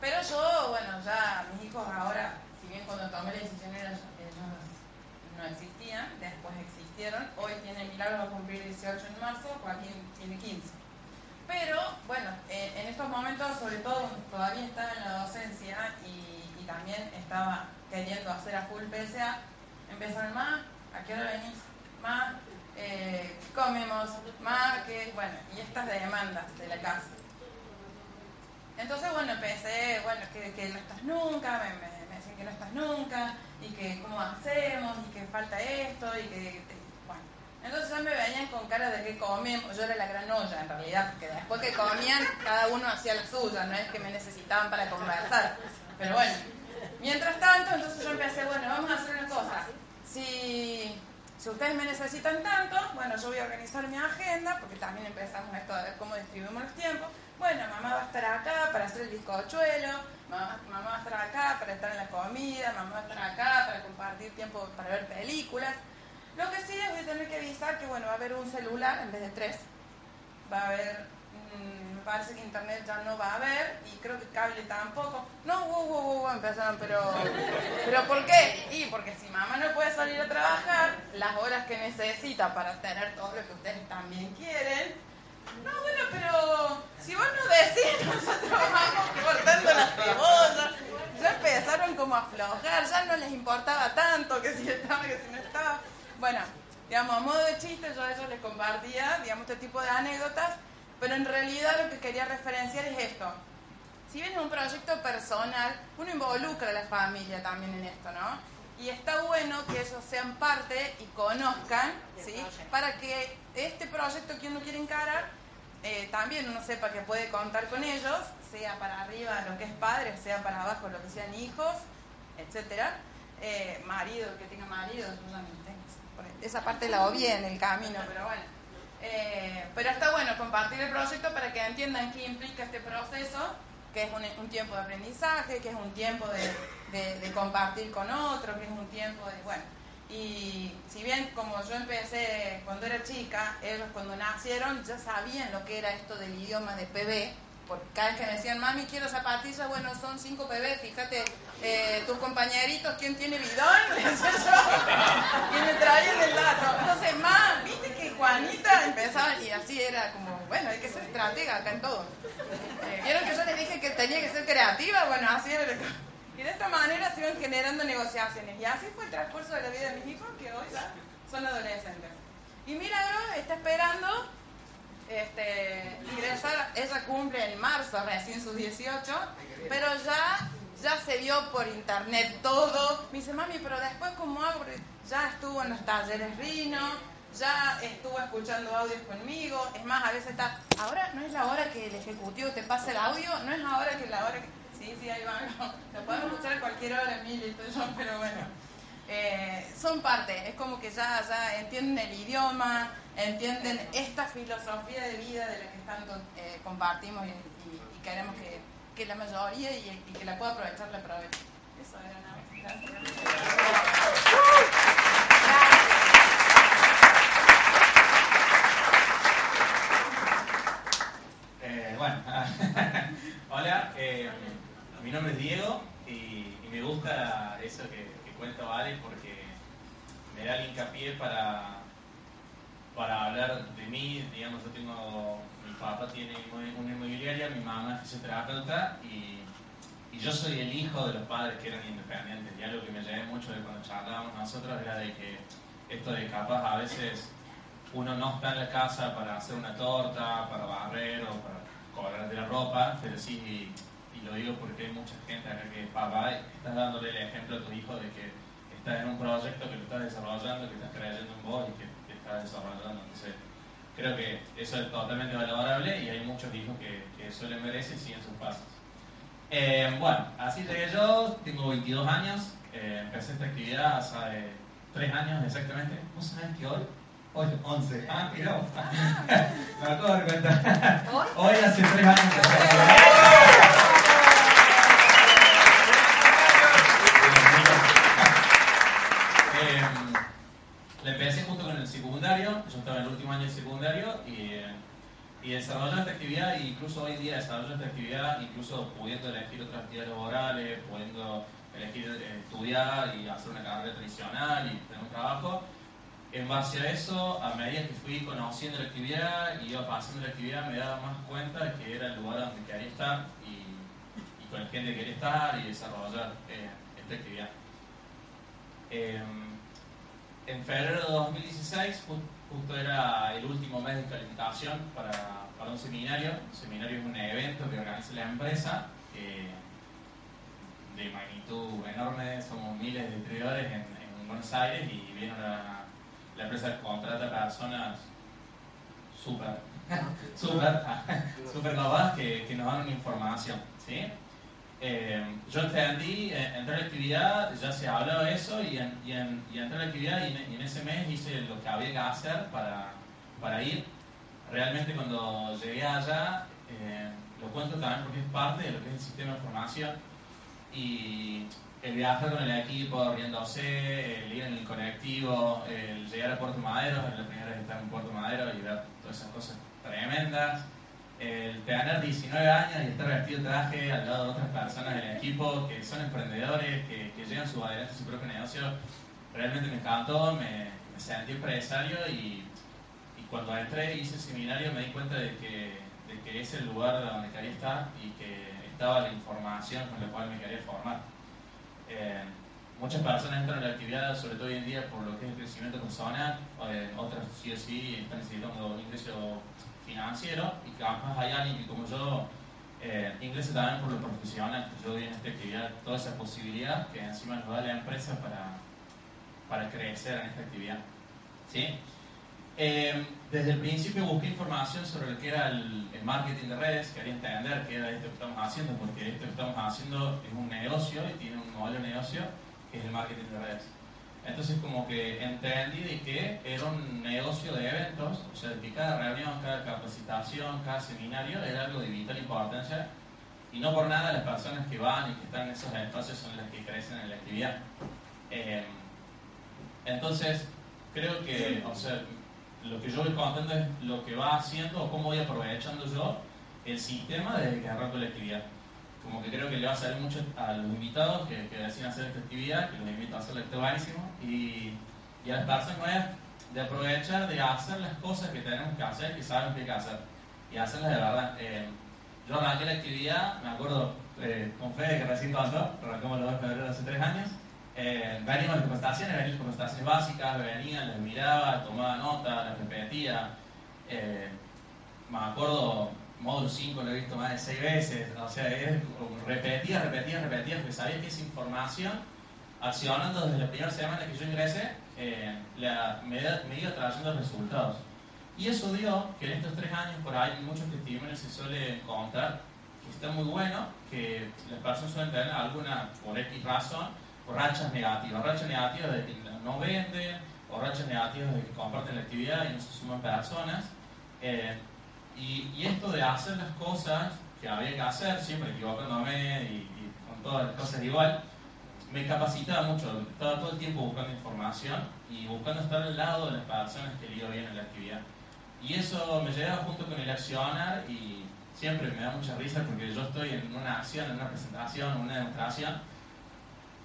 Pero yo, bueno, ya mis hijos ahora, si bien cuando tomé la decisión ellos, no existían, después existieron, hoy tiene milagro va a cumplir 18 en marzo, Joaquín tiene 15. Pero bueno, eh, en estos momentos, sobre todo todavía estaba en la docencia y, también estaba queriendo hacer a full PSA, empezaron más, ¿a qué hora venís? Más, eh, comemos, más, que, bueno, y estas demandas de la casa. Entonces, bueno, empecé, bueno, que, no estás nunca, me, me, que no estás nunca, y que cómo hacemos, y que falta esto, y que... bueno. Entonces ya me venían con cara de que comemos, yo era la gran olla en realidad, porque después que comían cada uno hacía la suya, no es que me necesitaban para conversar. Pero bueno, mientras tanto, entonces yo empecé, bueno, vamos a hacer una cosa. Si si ustedes me necesitan tanto, bueno, yo voy a organizar mi agenda, porque también empezamos esto ver cómo distribuimos los tiempos. Bueno, mamá va a estar acá para hacer el bizcochuelo, mamá, mamá va a estar acá para estar en la comida, mamá va a estar acá para compartir tiempo para ver películas. Lo que sí es voy a tener que avisar que, bueno, va a haber un celular en vez de tres. Va a haber me parece que internet ya no va a haber y creo que cable tampoco. No, wow, wow, wow, empezaron, pero, pero ¿por qué? Y porque si mamá no puede salir a trabajar, las horas que necesita para tener todo lo que ustedes también quieren, no, bueno, pero si vos no decís, nosotros vamos cortando las cebollas. Ya empezaron como a aflojar, ya no les importaba tanto que si estaba, que si no estaba. Bueno, digamos, a modo de chiste, yo a ellos les compartía, digamos, este tipo de anécdotas pero en realidad lo que quería referenciar es esto. Si bien es un proyecto personal, uno involucra a la familia también en esto, ¿no? Y está bueno que ellos sean parte y conozcan, ¿sí? Para que este proyecto que uno quiere encarar, eh, también uno sepa que puede contar con ellos, sea para arriba lo que es padre, sea para abajo lo que sean hijos, etcétera. Eh, marido, que tenga marido, esa parte la obvié en el camino, pero bueno. Eh, pero está bueno compartir el proyecto para que entiendan qué implica este proceso, que es un, tiempo de aprendizaje, que es un tiempo de, compartir con otros, que es un tiempo de, bueno, y si bien como yo empecé cuando era chica, ellos cuando nacieron ya sabían lo que era esto del idioma de PB, porque cada vez que me decían, mami, quiero zapatillas, bueno, son 5 PB, fíjate, eh, tus compañeritos, ¿quién tiene bidón? y me traían el dato. Entonces, más, viste que Juanita empezaba, y así era como, bueno, hay que ser estratega acá en todo. Eh, Vieron que yo les dije que tenía que ser creativa, bueno, así era. Y de esta manera se iban generando negociaciones. Y así fue el transcurso de la vida de mis hijos, que hoy ya son adolescentes. Y Milagro está esperando este, ingresar, ella cumple en marzo recién sus 18, pero ya, ya se vio por internet todo. Me dice, mami, pero después cómo hago, ya estuvo en los talleres Rino, ya estuvo escuchando audios conmigo, es más, a veces está, ahora no es la hora que el ejecutivo te pasa el audio, no es ahora que la hora que... Sí, sí, ahí va, lo podemos escuchar a cualquier hora, Emilio y yo, pero bueno. Eh, son parte, es como que ya, ya entienden el idioma, entienden esta filosofía de vida de la que tanto eh, compartimos y, queremos que, que, la mayoría y, y, que la pueda aprovechar la aproveche. Eso era nada Gracias. Eh, bueno, hola, eh, mi nombre es Diego y, me gusta eso que, que cuenta Vale porque me da el hincapié para para hablar de mí, digamos, yo tengo, mi papá tiene una inmobiliaria, mi mamá es fisioterapeuta y, y yo soy el hijo de los padres que eran independientes. Y algo que me llevé mucho de cuando charlábamos nosotros era de que esto de capaz a veces uno no está en la casa para hacer una torta, para barrer o para cobrar de la ropa, pero sí, y, lo digo porque hay mucha gente acá que papá, estás dándole el ejemplo a tu hijo de que estás en un proyecto que lo estás desarrollando, que estás creyendo en vos y que desarrollando. Entonces, creo que eso es totalmente valorable y hay muchos hijos que, que suelen ver eso y siguen sus pasos. Eh, bueno, así llegué yo, tengo 22 años, eh, empecé esta actividad hace 3 años exactamente. ¿Vos sabés que hoy? Hoy 11. Ah, no. Me acabo de dar cuenta. Hoy hace 3 años La empecé junto con el secundario, yo estaba en el último año de secundario y, y esta actividad, e incluso hoy día desarrollo esta actividad, incluso pudiendo elegir otras actividades laborales, pudiendo elegir eh, estudiar y hacer una carrera tradicional y tener un trabajo. En base a eso, a medida que fui conociendo la actividad y iba pasando la actividad, me daba más cuenta de que era el lugar donde quería estar y, con el gente que quería estar y desarrollar eh, esta actividad. Em, en febrero de 2016, justo era el último mes de calificación para, un seminario. Un seminario es un evento que organiza la empresa de magnitud enorme, somos miles de distribuidores en, en Buenos Aires y viene la empresa contrata personas súper, súper, súper que nos dan una información, ¿sí? Eh, yo entendí, eh, entré a la actividad, ya se hablaba de eso y, en, y, en, y entré a la actividad y en, ese mes hice lo que había que hacer para, para ir. Realmente cuando llegué allá, eh, lo cuento también porque es parte de lo que es el sistema de formación y el viajar con el equipo, riéndose, el ir en el colectivo, el llegar a Puerto Madero, la primera vez estar en Puerto Madero y ver todas esas cosas tremendas el tener 19 años y estar vestido de traje al lado de otras personas del equipo que son emprendedores, que, que llevan su adelante su propio negocio, realmente me encantó, me, me sentí empresario y, cuando entré y hice el seminario me di cuenta de que, de que es el lugar donde quería estar y que estaba la información con la cual me quería formar. Eh, muchas personas entran en la actividad, sobre todo hoy en día, por lo que es el crecimiento personal, eh, otras sí o sí están necesitando ingreso financiero y además hay alguien que como yo eh, también por lo profesional, que yo en esta actividad toda esa posibilidad que encima nos da la empresa para, para crecer en esta actividad. ¿Sí? Eh, desde el principio busqué información sobre lo que era el, el, marketing de redes, quería entender qué era esto que estamos haciendo, porque esto que estamos haciendo es un negocio y tiene un modelo de negocio que es el marketing de redes. Entonces como que entendí de que era un negocio de eventos, o sea, que cada reunión, cada capacitación, cada seminario era algo de vital importancia y no por nada las personas que van y que están en esos espacios son las que crecen en la actividad. Eh, entonces, creo que, o sea, lo que yo voy contando es lo que va haciendo o cómo voy aprovechando yo el sistema desde que arranco la actividad como que creo que le va a salir mucho a los invitados que, que deciden hacer esta actividad, que los invito a hacerlo, está buenísimo, y, y, a las personas de aprovechar de hacer las cosas que tenemos que hacer, que sabemos que hay que hacer, y hacerlas de verdad. Eh, yo arranqué la actividad, me acuerdo eh, con Fede que recién contó, arrancamos el 2 de febrero hace tres años, eh, veníamos de capacitaciones, veníamos de capacitaciones básicas, venía, las miraba, tomaba nota, las repetía, eh, me acuerdo módulo 5 lo he visto más de 6 veces, o sea, es repetía, repetía, repetía, porque sabía que esa información, accionando desde la primera semana que yo ingresé, eh, la, me, me, iba trayendo resultados. Y eso dio que en estos tres años, por ahí, muchos testimonios se suele encontrar que está muy bueno, que las personas suelen tener alguna, por X razón, por rachas negativas. Rachas negativas de que no venden, o rachas negativas de que comparten la actividad y no se suman personas. Eh, y, esto de hacer las cosas que había que hacer, siempre equivocándome y, y, con todas las cosas igual, me capacitaba mucho. Estaba todo el tiempo buscando información y buscando estar al lado de las personas que le iba bien en la actividad. Y eso me llevaba junto con el accionar y siempre me da mucha risa porque yo estoy en una acción, en una presentación, en una demostración.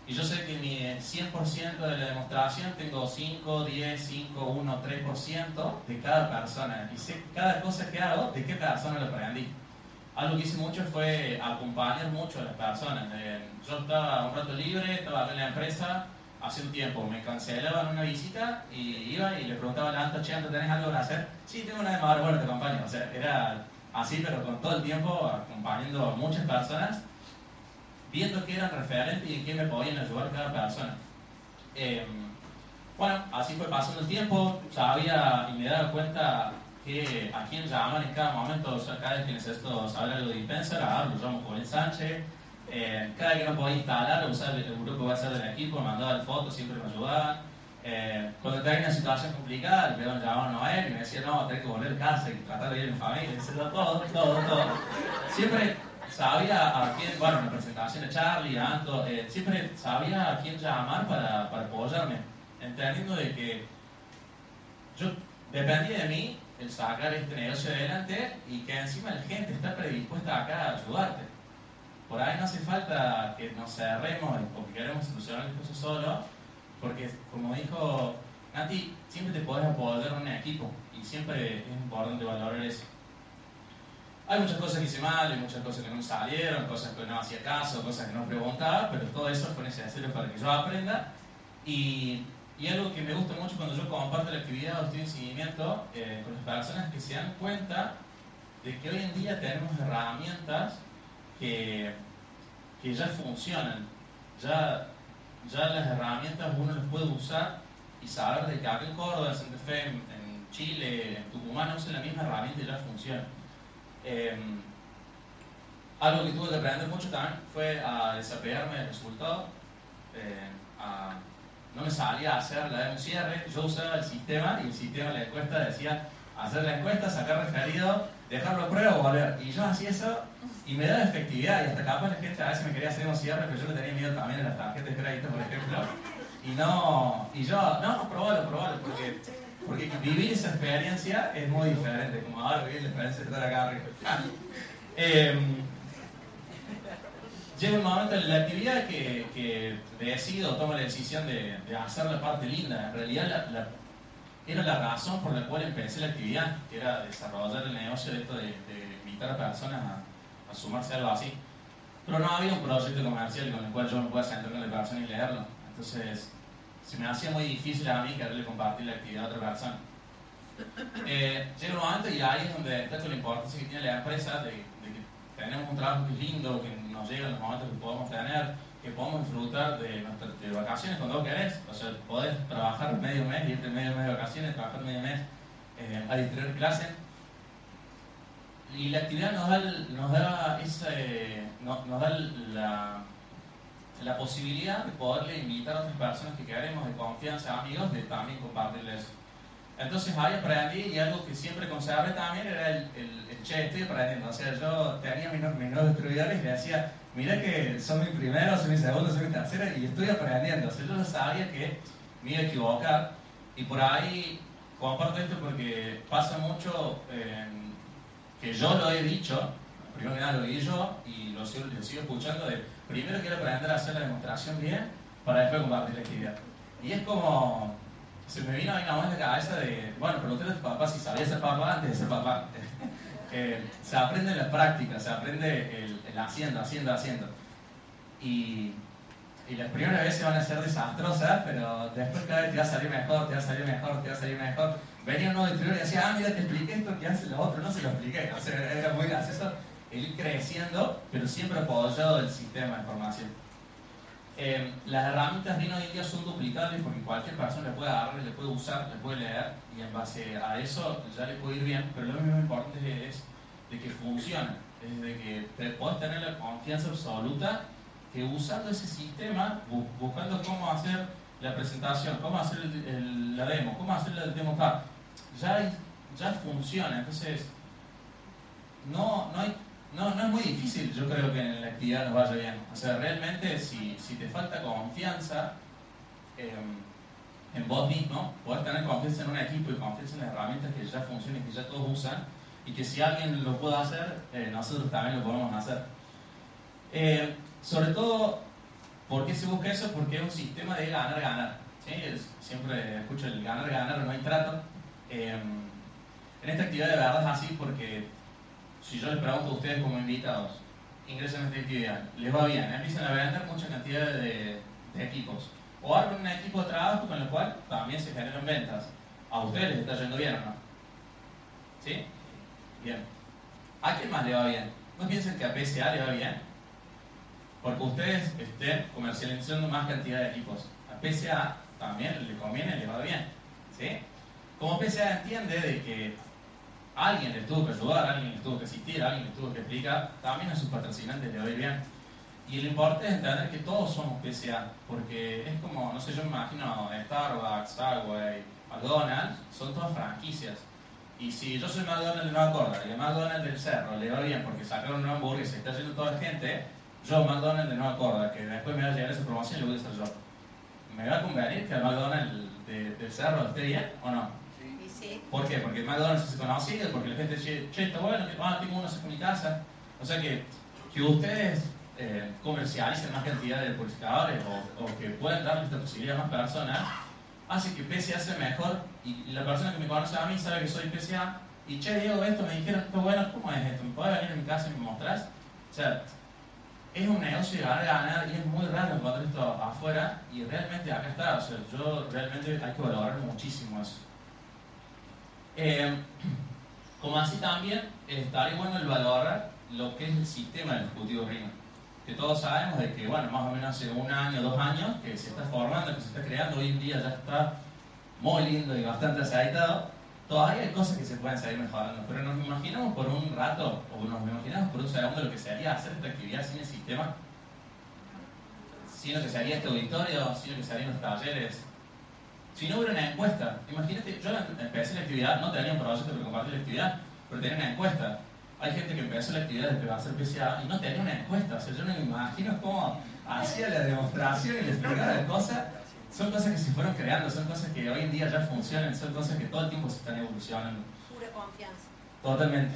Y yo sé que mi 100% de la demostración tengo 5, 10, 5, 1, 3% de cada persona. Y sé cada cosa que hago de qué persona lo aprendí. Algo que hice mucho fue acompañar mucho a las personas. Eh, yo estaba un rato libre, estaba en la empresa, hace un tiempo me cancelaban una visita y iba y le preguntaba a Anto, che, ¿tenés algo para hacer? Sí, tengo una de madre, bueno, te acompaño. O sea, era así, pero con todo el tiempo acompañando a muchas personas viendo qué eran referentes y en qué me podían ayudar cada persona. Eh, bueno, así fue pasando el tiempo, sabía y me daba cuenta que a quién llamar en cada momento, o sea, cada vez que necesito saber algo de Dispenser, ah, lo llamo Joven Sánchez, eh, cada vez que no podía instalar, usar el grupo ser del equipo, me mandaba fotos, siempre me ayudaban. Eh, cuando tenía una situación complicada, me llamaban a él y me decía, no, tengo que volver a casa y tratar de ir a mi familia, etc. Todo, todo, todo. Siempre sabía a quién, bueno, en la presentación de Charlie, Anto, eh, siempre sabía a quién llamar para, apoyarme, entendiendo de que yo dependía de mí el sacar este negocio adelante y que encima la gente está predispuesta acá a ayudarte. Por ahí no hace falta que nos cerremos porque queremos solucionar las cosas solo, porque como dijo Nati, siempre te podés apoyar en un equipo y siempre es importante valorar eso. Hay muchas cosas que hice mal, hay muchas cosas que no salieron, cosas que no hacía caso, cosas que no preguntaba, pero todo eso fue necesario para que yo aprenda. Y, algo que me gusta mucho cuando yo comparto la actividad o estoy en seguimiento eh, con las personas que se dan cuenta de que hoy en día tenemos herramientas que, que ya funcionan. ya, ya las herramientas uno las puede usar y saber de que acá en Córdoba, en Santa Fe, en, en Chile, en Tucumán usan la misma herramienta y ya funciona. Eh, algo que tuve que aprender mucho también fue a desapegarme del resultado. a- no me salía a hacer la de un cierre, yo usaba el sistema y el sistema de la encuesta decía hacer la encuesta, sacar referido, dejarlo a prueba o volver. Y yo hacía eso y me daba efectividad y hasta capaz la gente a veces me quería hacer un cierre, pero yo le tenía miedo también a las tarjetas de crédito, por ejemplo. Y no, y yo, no, probalo, probalo, porque, porque vivir esa experiencia es muy diferente, como ahora vivir la experiencia de estar acá arriba. Em, llega un momento en la actividad que, que decido, tomo la decisión de, hacer la parte linda. En realidad la- era la razón por la cual empecé la actividad, que era desarrollar el negocio de esto de, de invitar a personas a, a sumarse a algo así. Pero no había un proyecto comercial con el cual yo me pueda sentar con la persona y leerlo. Entonces se me hacía muy difícil a mí quererle compartir la actividad a otra persona. Eh, llega un momento y ahí es donde toda la importancia que tiene la empresa de, que tenemos un trabajo que es lindo, que nos llega en los momentos que podemos tener, que podemos disfrutar de nuestras vacaciones cuando vos querés. O sea, podés trabajar medio mes, irte medio mes de vacaciones, trabajar medio mes eh, a distribuir clases. Y la actividad nos da, nos da, ese, no- nos da la, la posibilidad de poderle invitar a otras personas que queremos de confianza, amigos, de también compartirles. Entonces ahí aprendí y algo que siempre conservé también era el, el, el che, estoy aprendiendo. O sea, yo tenía mis, mis nuevos distribuidores y le decía, mira que son mi primero, soy mi segundo, soy mi tercero y estoy aprendiendo. O sea, yo sabía que me iba a equivocar y por ahí comparto esto porque pasa mucho eh, que yo lo he dicho, primero que nada lo vi yo y lo sigo, lo sigo escuchando de primero quiero aprender a hacer la demostración bien para después compartir la actividad. Y es como, se me vino ahí una vez la cabeza de, bueno, pregúntale a tu papá si sabía ser papá antes de ser papá. Eh, se aprende en la práctica, se aprende el, el haciendo, haciendo, haciendo. Y, y las primeras veces van a ser desastrosas, pero después cada vez te va a salir mejor, te va a salir mejor, te va a salir mejor. Venía un nuevo distribuidor y decía, ah, mira, te expliqué esto que hace lo otro, no se lo expliqué. O sea, era muy gracioso el ir creciendo, pero siempre apoyado del sistema de formación. Eh, las herramientas RIN hoy en son duplicables porque cualquier persona le puede agarrar, le puede usar, le puede leer y en base a eso ya le puede ir bien, pero lo mismo importante es, de que funcione, es de que te puedas tener la confianza absoluta que usando ese sistema, bu- buscando cómo hacer la presentación, cómo hacer la demo, cómo hacer el demo ya, ya funciona, entonces no, no, hay, no, no es muy difícil, yo creo que en la actividad nos vaya bien. O sea, realmente si, si te falta confianza eh, en vos mismo, podés tener confianza en un equipo y confianza en las herramientas que ya funcionan que ya todos usan, y que si alguien lo puede hacer, eh, nosotros también lo podemos hacer. Eh, sobre todo, ¿por qué se busca eso? Porque es un sistema de ganar-ganar. siempre escucho el ganar-ganar, no hay trato. Eh, en esta actividad de verdad es así porque si yo les pregunto a ustedes como invitados, ingresan a esta actividad, les va bien, empiezan a vender mucha cantidad de, equipos. O arman un equipo de trabajo con el cual también se generan ventas. A ustedes les está yendo bien no. ¿Sí? Bien. ¿A quién más le va bien? ¿No piensan que a PSA le va bien? Porque ustedes estén comercializando más cantidad de equipos. A PSA también le conviene, le va bien. ¿Sí? Como PSA entiende de que alguien les tuvo que ayudar, alguien les tuvo que asistir, alguien les tuvo que explicar, también a sus patrocinantes le va a ir bien. Y lo importante es entender que todos somos PSA, porque es como, no sé, yo me imagino Starbucks, Subway, McDonald's, son todas franquicias. Y si yo soy McDonald's de Nueva Córdoba y el McDonald's del Cerro le va bien porque sacaron una hamburguesa y está yendo toda la gente, yo McDonald's de Nueva Córdoba, que después me va a llegar esa promoción, le voy a hacer yo. ¿Me va a convenir que el McDonald's de- del Cerro esté bien o no? ¿Por qué? Porque McDonald's es conocido, porque la gente dice, che, está bueno, ah, tengo uno de mi casa. O sea que, que ustedes eh, comercialicen más cantidad de publicitadores o, o que puedan darle esta posibilidad a más personas, hace que PSA sea mejor y la persona que me conoce a mí sabe que soy PSA y che, Diego, esto me dijeron, está bueno, ¿cómo es esto? ¿Me podés venir a mi casa y me mostrás? O sea, es un negocio de ganar, ganar y es muy raro encontrar esto afuera y realmente acá está, o sea, yo realmente hay que valorar muchísimo eso. Eh, como así también estaría bueno el valorar lo que es el sistema del Ejecutivo RIMA. que todos sabemos de que, bueno, más o menos hace un año, dos años, que se está formando, que se está creando, hoy en día ya está muy lindo y bastante aceitado, todavía hay cosas que se pueden seguir mejorando, pero nos imaginamos por un rato, o nos imaginamos por un segundo lo que sería hacer esta actividad sin el sistema, sin lo que sería este auditorio, sin lo que serían los talleres, si no hubiera una encuesta, imagínate, yo empecé la actividad, no tenía un proyecto para compartir la actividad, pero tenía una encuesta. Hay gente que empezó la actividad de que va a hacer PCA y no tenía una encuesta. O sea, yo no me imagino cómo hacía la demostración y les explicaba las cosas. Son cosas que se fueron creando, son cosas que hoy en día ya funcionan, son cosas que todo el tiempo se están evolucionando. Pura confianza. Totalmente.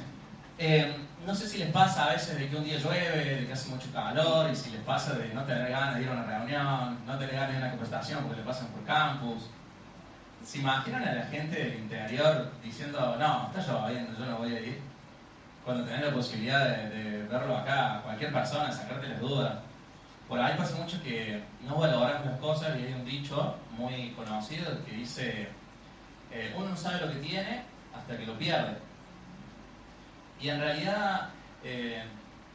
Eh, no sé si les pasa a veces de que un día llueve, de que hace mucho calor, y si les pasa de no tener ganas de ir a una reunión, no tener ganas de ir a una conversación porque le pasan por campus, ¿Se imaginan a la gente del interior diciendo, no, está lloviendo, yo no voy a ir? Cuando tenés la posibilidad de, verlo acá, cualquier persona, sacarte las dudas. Por ahí pasa mucho que no valoran las cosas y hay un dicho muy conocido que dice, eh, uno no sabe lo que tiene hasta que lo pierde. Y en realidad eh,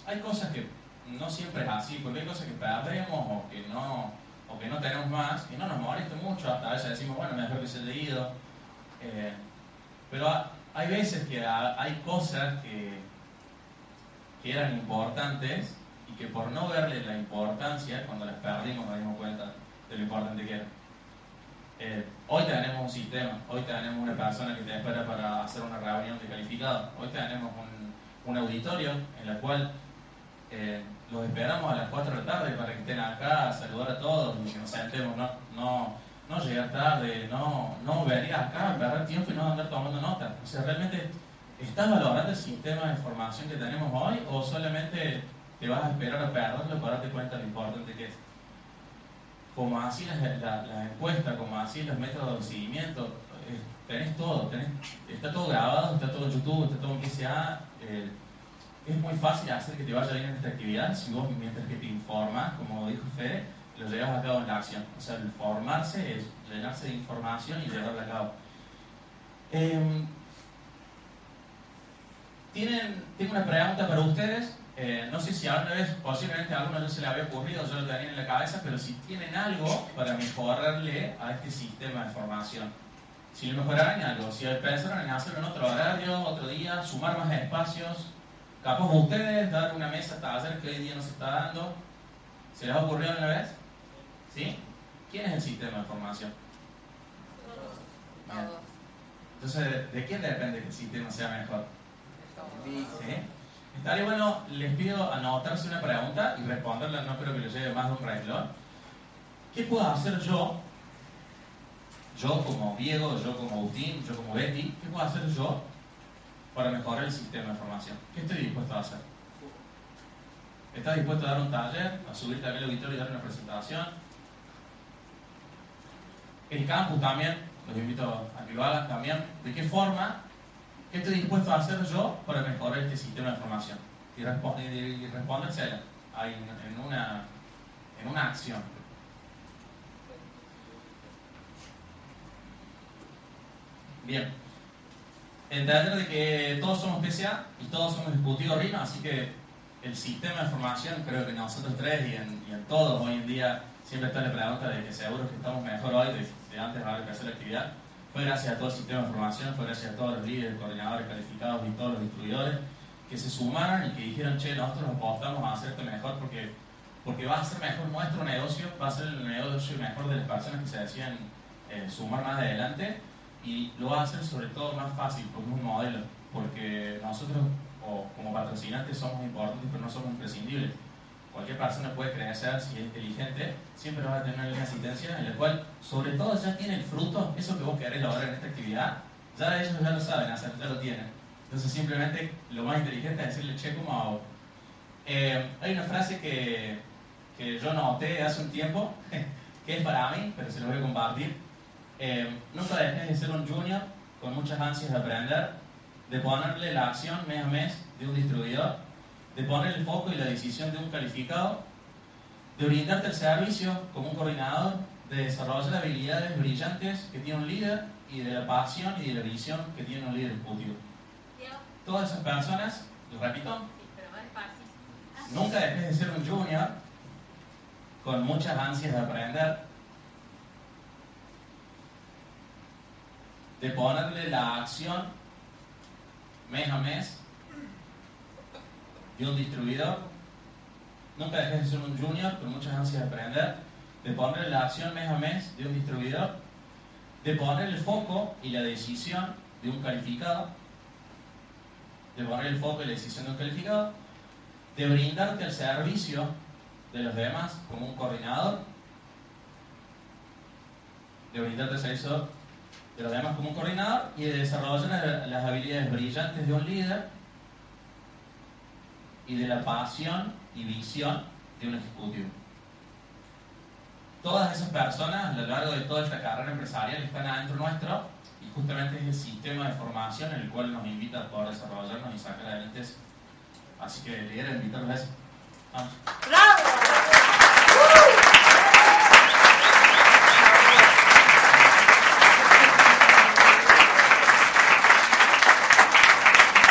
hay cosas que no siempre es así, porque hay cosas que perdemos o que no, o que no tenemos más, y no nos molesta mucho, hasta a veces decimos, bueno, mejor que se leído. Eh, pero hay veces que hay cosas que, que eran importantes y que por no verle la importancia, cuando las perdimos nos dimos cuenta de lo importante que era. Eh, hoy tenemos un sistema, hoy tenemos una persona que te espera para hacer una reunión de calificado, hoy tenemos un, un auditorio en el cual eh, los esperamos a las 4 de la tarde para que estén acá, saludar a todos que nos sentemos, no, no, no llegar tarde, no, no venir acá, perder tiempo y no andar tomando notas. O sea, realmente, ¿estás valorando el sistema de formación que tenemos hoy o solamente te vas a esperar a perderlo para darte cuenta de lo importante que es? Como así la, la, encuesta, como así los métodos de seguimiento, eh, tenés todo, tenés, está todo grabado, está todo en YouTube, está todo en PCA. Eh, es muy fácil hacer que te vaya bien en esta actividad si vos, mientras que te informas, como dijo Fede, lo llevas a cabo en la acción. O sea, el formarse es llenarse de información y llevarla a cabo. Em, ¿tienen, tengo una pregunta para ustedes. Eh, no sé si alguna vez, posiblemente a alguno no se le había ocurrido, yo lo tenía en la cabeza, pero si tienen algo para mejorarle a este sistema de formación. Si lo mejoraran en algo, si pensaron en hacerlo en otro horario, otro día, sumar más espacios, Capaz ustedes dar una mesa taller que hoy día no se está dando. ¿Se les ha ocurrido una vez? ¿Sí? ¿Quién es el sistema de formación? Todos. Entonces, ¿de quién depende que el sistema sea mejor? ¿Sí? Estaría bueno, les pido anotarse una pregunta y responderla, no creo que lo lleve más de un renglón. ¿Qué puedo hacer yo, yo como Diego, yo como Agustín, yo como Betty, qué puedo hacer yo para mejorar el sistema de formación. ¿Qué estoy dispuesto a hacer? ¿Estás dispuesto a dar un taller, a subirte al auditorio y dar una presentación? El campus también, los invito a que lo hagan también. ¿De qué forma? ¿Qué estoy dispuesto a hacer yo para mejorar este sistema de formación? Y, y respondérsela en una, en una acción. Bien entender de que todos somos PCA y todos somos ejecutivos RIMA, así que el sistema de formación, creo que nosotros tres y en, y en todos hoy en día siempre está la pregunta de que seguro que estamos mejor hoy de, antes de haber hacer la actividad. Fue gracias a todo el sistema de formación, fue gracias a todos los líderes, coordinadores calificados y todos los distribuidores que se sumaron y que dijeron, che, nosotros apostamos a hacerte mejor porque, porque va a ser mejor nuestro negocio, va a ser el negocio mejor de las personas que se decían eh, sumar más adelante y lo hacer sobre todo más fácil es un modelo, porque nosotros o como patrocinantes somos importantes pero no somos imprescindibles. Cualquier persona puede crecer, si es inteligente, siempre va a tener una asistencia en la cual sobre todo ya tiene el fruto, eso que vos querés lograr en esta actividad, ya ellos ya lo saben hacer, ya lo tienen. Entonces simplemente lo más inteligente es decirle, che, ¿cómo hago? Eh, hay una frase que, que yo noté hace un tiempo, que es para mí, pero se lo voy a compartir, eh, nunca dejes de ser un junior con muchas ansias de aprender, de ponerle la acción mes a mes de un distribuidor, de poner el foco y la decisión de un calificado, de brindarte el servicio como un coordinador, de desarrollar habilidades brillantes que tiene un líder y de la pasión y de la visión que tiene un líder ejecutivo. Todas esas personas, lo repito, Nunca dejes de ser un junior con muchas ansias de aprender, de ponerle la acción mes a mes de un distribuidor. Nunca dejes de ser un junior con muchas ansias de aprender, de ponerle la acción mes a mes de un distribuidor, de poner el foco y la decisión de un calificado, de poner el foco y la decisión de un calificado, de brindarte el servicio de los demás como un coordinador, de brindarte el servicio de los demás como un coordinador y de desarrollar las habilidades brillantes de un líder y de la pasión y visión de un ejecutivo. Todas esas personas a lo largo de toda esta carrera empresarial están adentro nuestro y justamente es el sistema de formación en el cual nos invita a poder desarrollarnos y sacar adelante eso. Así que le invitarlos a eso. Vamos.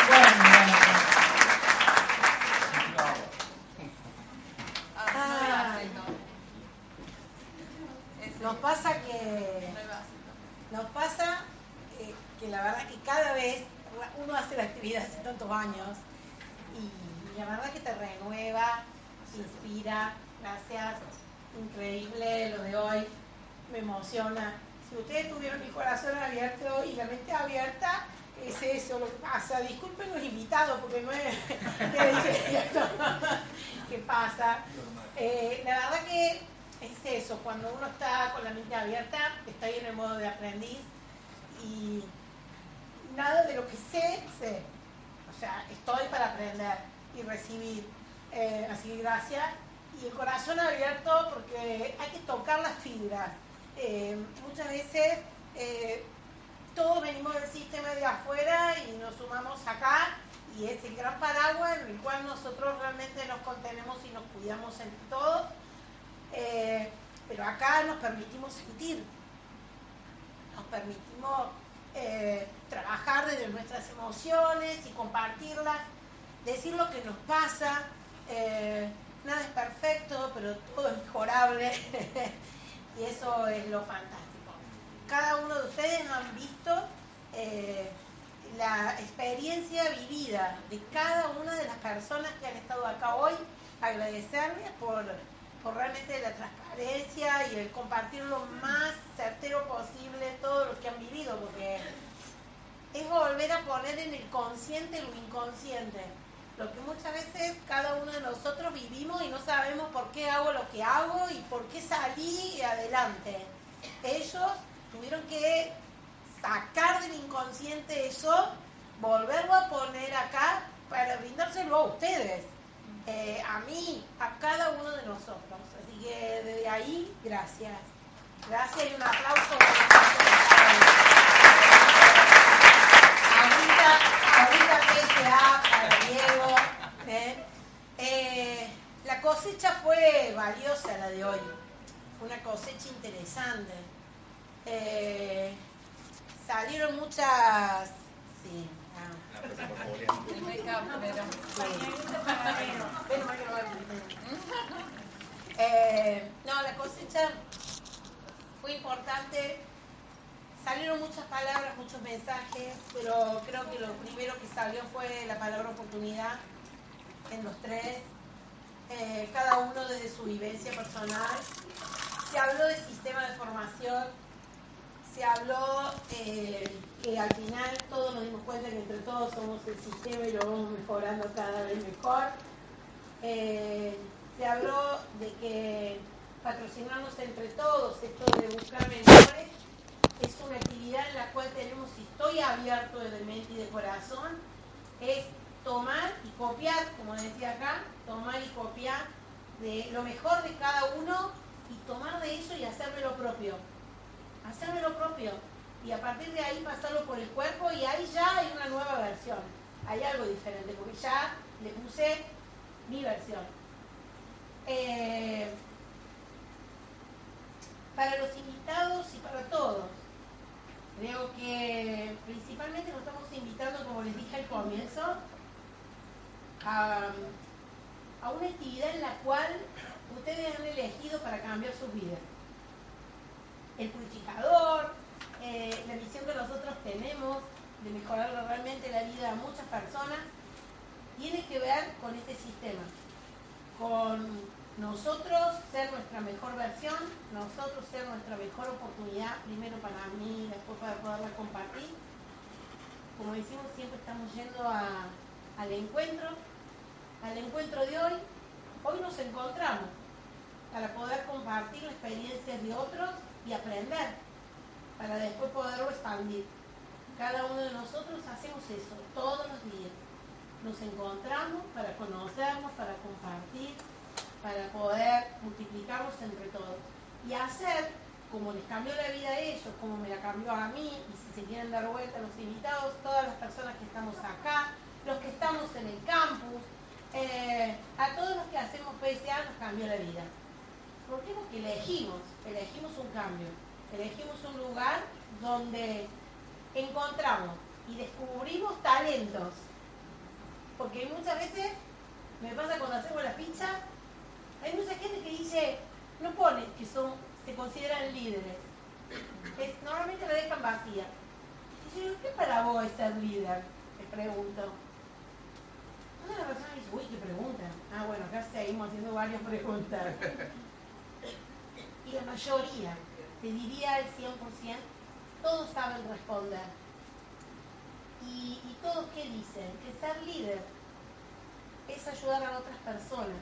Bueno, bueno, Ah, no hay Ah. vasito. Ese- Nos pasa que No hay vasito. nos pasa eh, que la verdad que cada vez uno hace la años y la verdad que te renueva, te inspira, gracias, increíble lo de hoy, me emociona. Si ustedes tuvieron mi corazón abierto y la mente abierta, es eso lo que pasa. Disculpen los invitados porque no es que dije, ¿qué pasa? Eh, la verdad que es eso, cuando uno está con la mente abierta, está ahí en el modo de aprendiz y nada de lo que sé, sé. O sea, estoy para aprender y recibir. Eh, así gracias. Y el corazón abierto porque hay que tocar las fibras. Eh, muchas veces eh, todos venimos del sistema de afuera y nos sumamos acá y es el gran paraguas en el cual nosotros realmente nos contenemos y nos cuidamos entre todos. Eh, pero acá nos permitimos sentir, nos permitimos eh, trabajar desde nuestras emociones y compartirlas, decir lo que nos pasa. eh, nada es perfecto, pero todo es mejorable y eso es lo fantástico. Cada uno de ustedes han visto eh, la experiencia vivida de cada una de las personas que han estado acá hoy. Agradecerles por, por realmente la transparencia y el compartir lo más certero posible todo lo que han vivido, porque es volver a poner en el consciente lo inconsciente. Lo que muchas veces cada uno de nosotros vivimos y no sabemos por qué hago lo que hago y por qué salí adelante. Ellos tuvieron que sacar del inconsciente eso, volverlo a poner acá para brindárselo a ustedes, eh, a mí, a cada uno de nosotros. Así que desde ahí, gracias. Gracias y un aplauso. Ahorita, ahorita PSA para Diego. ¿eh? Eh, la cosecha fue valiosa la de hoy. Fue una cosecha interesante. Eh, salieron muchas. Sí. Eh, no, la cosecha fue importante. Salieron muchas palabras, muchos mensajes, pero creo que lo primero que salió fue la palabra oportunidad en los tres, eh, cada uno desde su vivencia personal. Se habló del sistema de formación, se habló eh, que al final todos nos dimos cuenta que entre todos somos el sistema y lo vamos mejorando cada vez mejor. Eh, se habló de que patrocinarnos entre todos, esto de buscar mentores, es una actividad en la cual tenemos, si estoy abierto de mente y de corazón, es tomar y copiar, como decía acá, tomar y copiar de lo mejor de cada uno y tomar de eso y hacerme lo propio. Hacerme lo propio. Y a partir de ahí pasarlo por el cuerpo y ahí ya hay una nueva versión. Hay algo diferente, porque ya le puse mi versión. Eh, para los invitados y para todos, creo que principalmente nos estamos invitando, como les dije al comienzo, a, a una actividad en la cual ustedes han elegido para cambiar sus vidas. El purificador, eh, la misión que nosotros tenemos de mejorar realmente la vida de muchas personas, tiene que ver con este sistema, con nosotros ser nuestra mejor versión, nosotros ser nuestra mejor oportunidad, primero para mí, después para poderla compartir. Como decimos, siempre estamos yendo al encuentro, al encuentro de hoy. Hoy nos encontramos para poder compartir la experiencia de otros y aprender, para después poderlo expandir. Cada uno de nosotros hacemos eso todos los días. Nos encontramos para conocernos, para compartir, para poder multiplicarnos entre todos. Y hacer, como les cambió la vida a ellos, como me la cambió a mí, y si se quieren dar vuelta los invitados, todas las personas que estamos acá, los que estamos en el campus, eh, a todos los que hacemos PSA nos cambió la vida. ¿Por qué? Porque elegimos, elegimos un cambio, elegimos un lugar donde encontramos y descubrimos talentos. Porque muchas veces, me pasa cuando hacemos la pizza, hay mucha gente que dice, no pone que son, se consideran líderes. normalmente la dejan vacía. Dice, ¿qué para vos ser líder? Le pregunto. Una la persona dice, uy, qué pregunta. Ah, bueno, acá seguimos haciendo varias preguntas. Y la mayoría, te diría el 100%, todos saben responder. Y, todos qué dicen? Que ser líder es ayudar a otras personas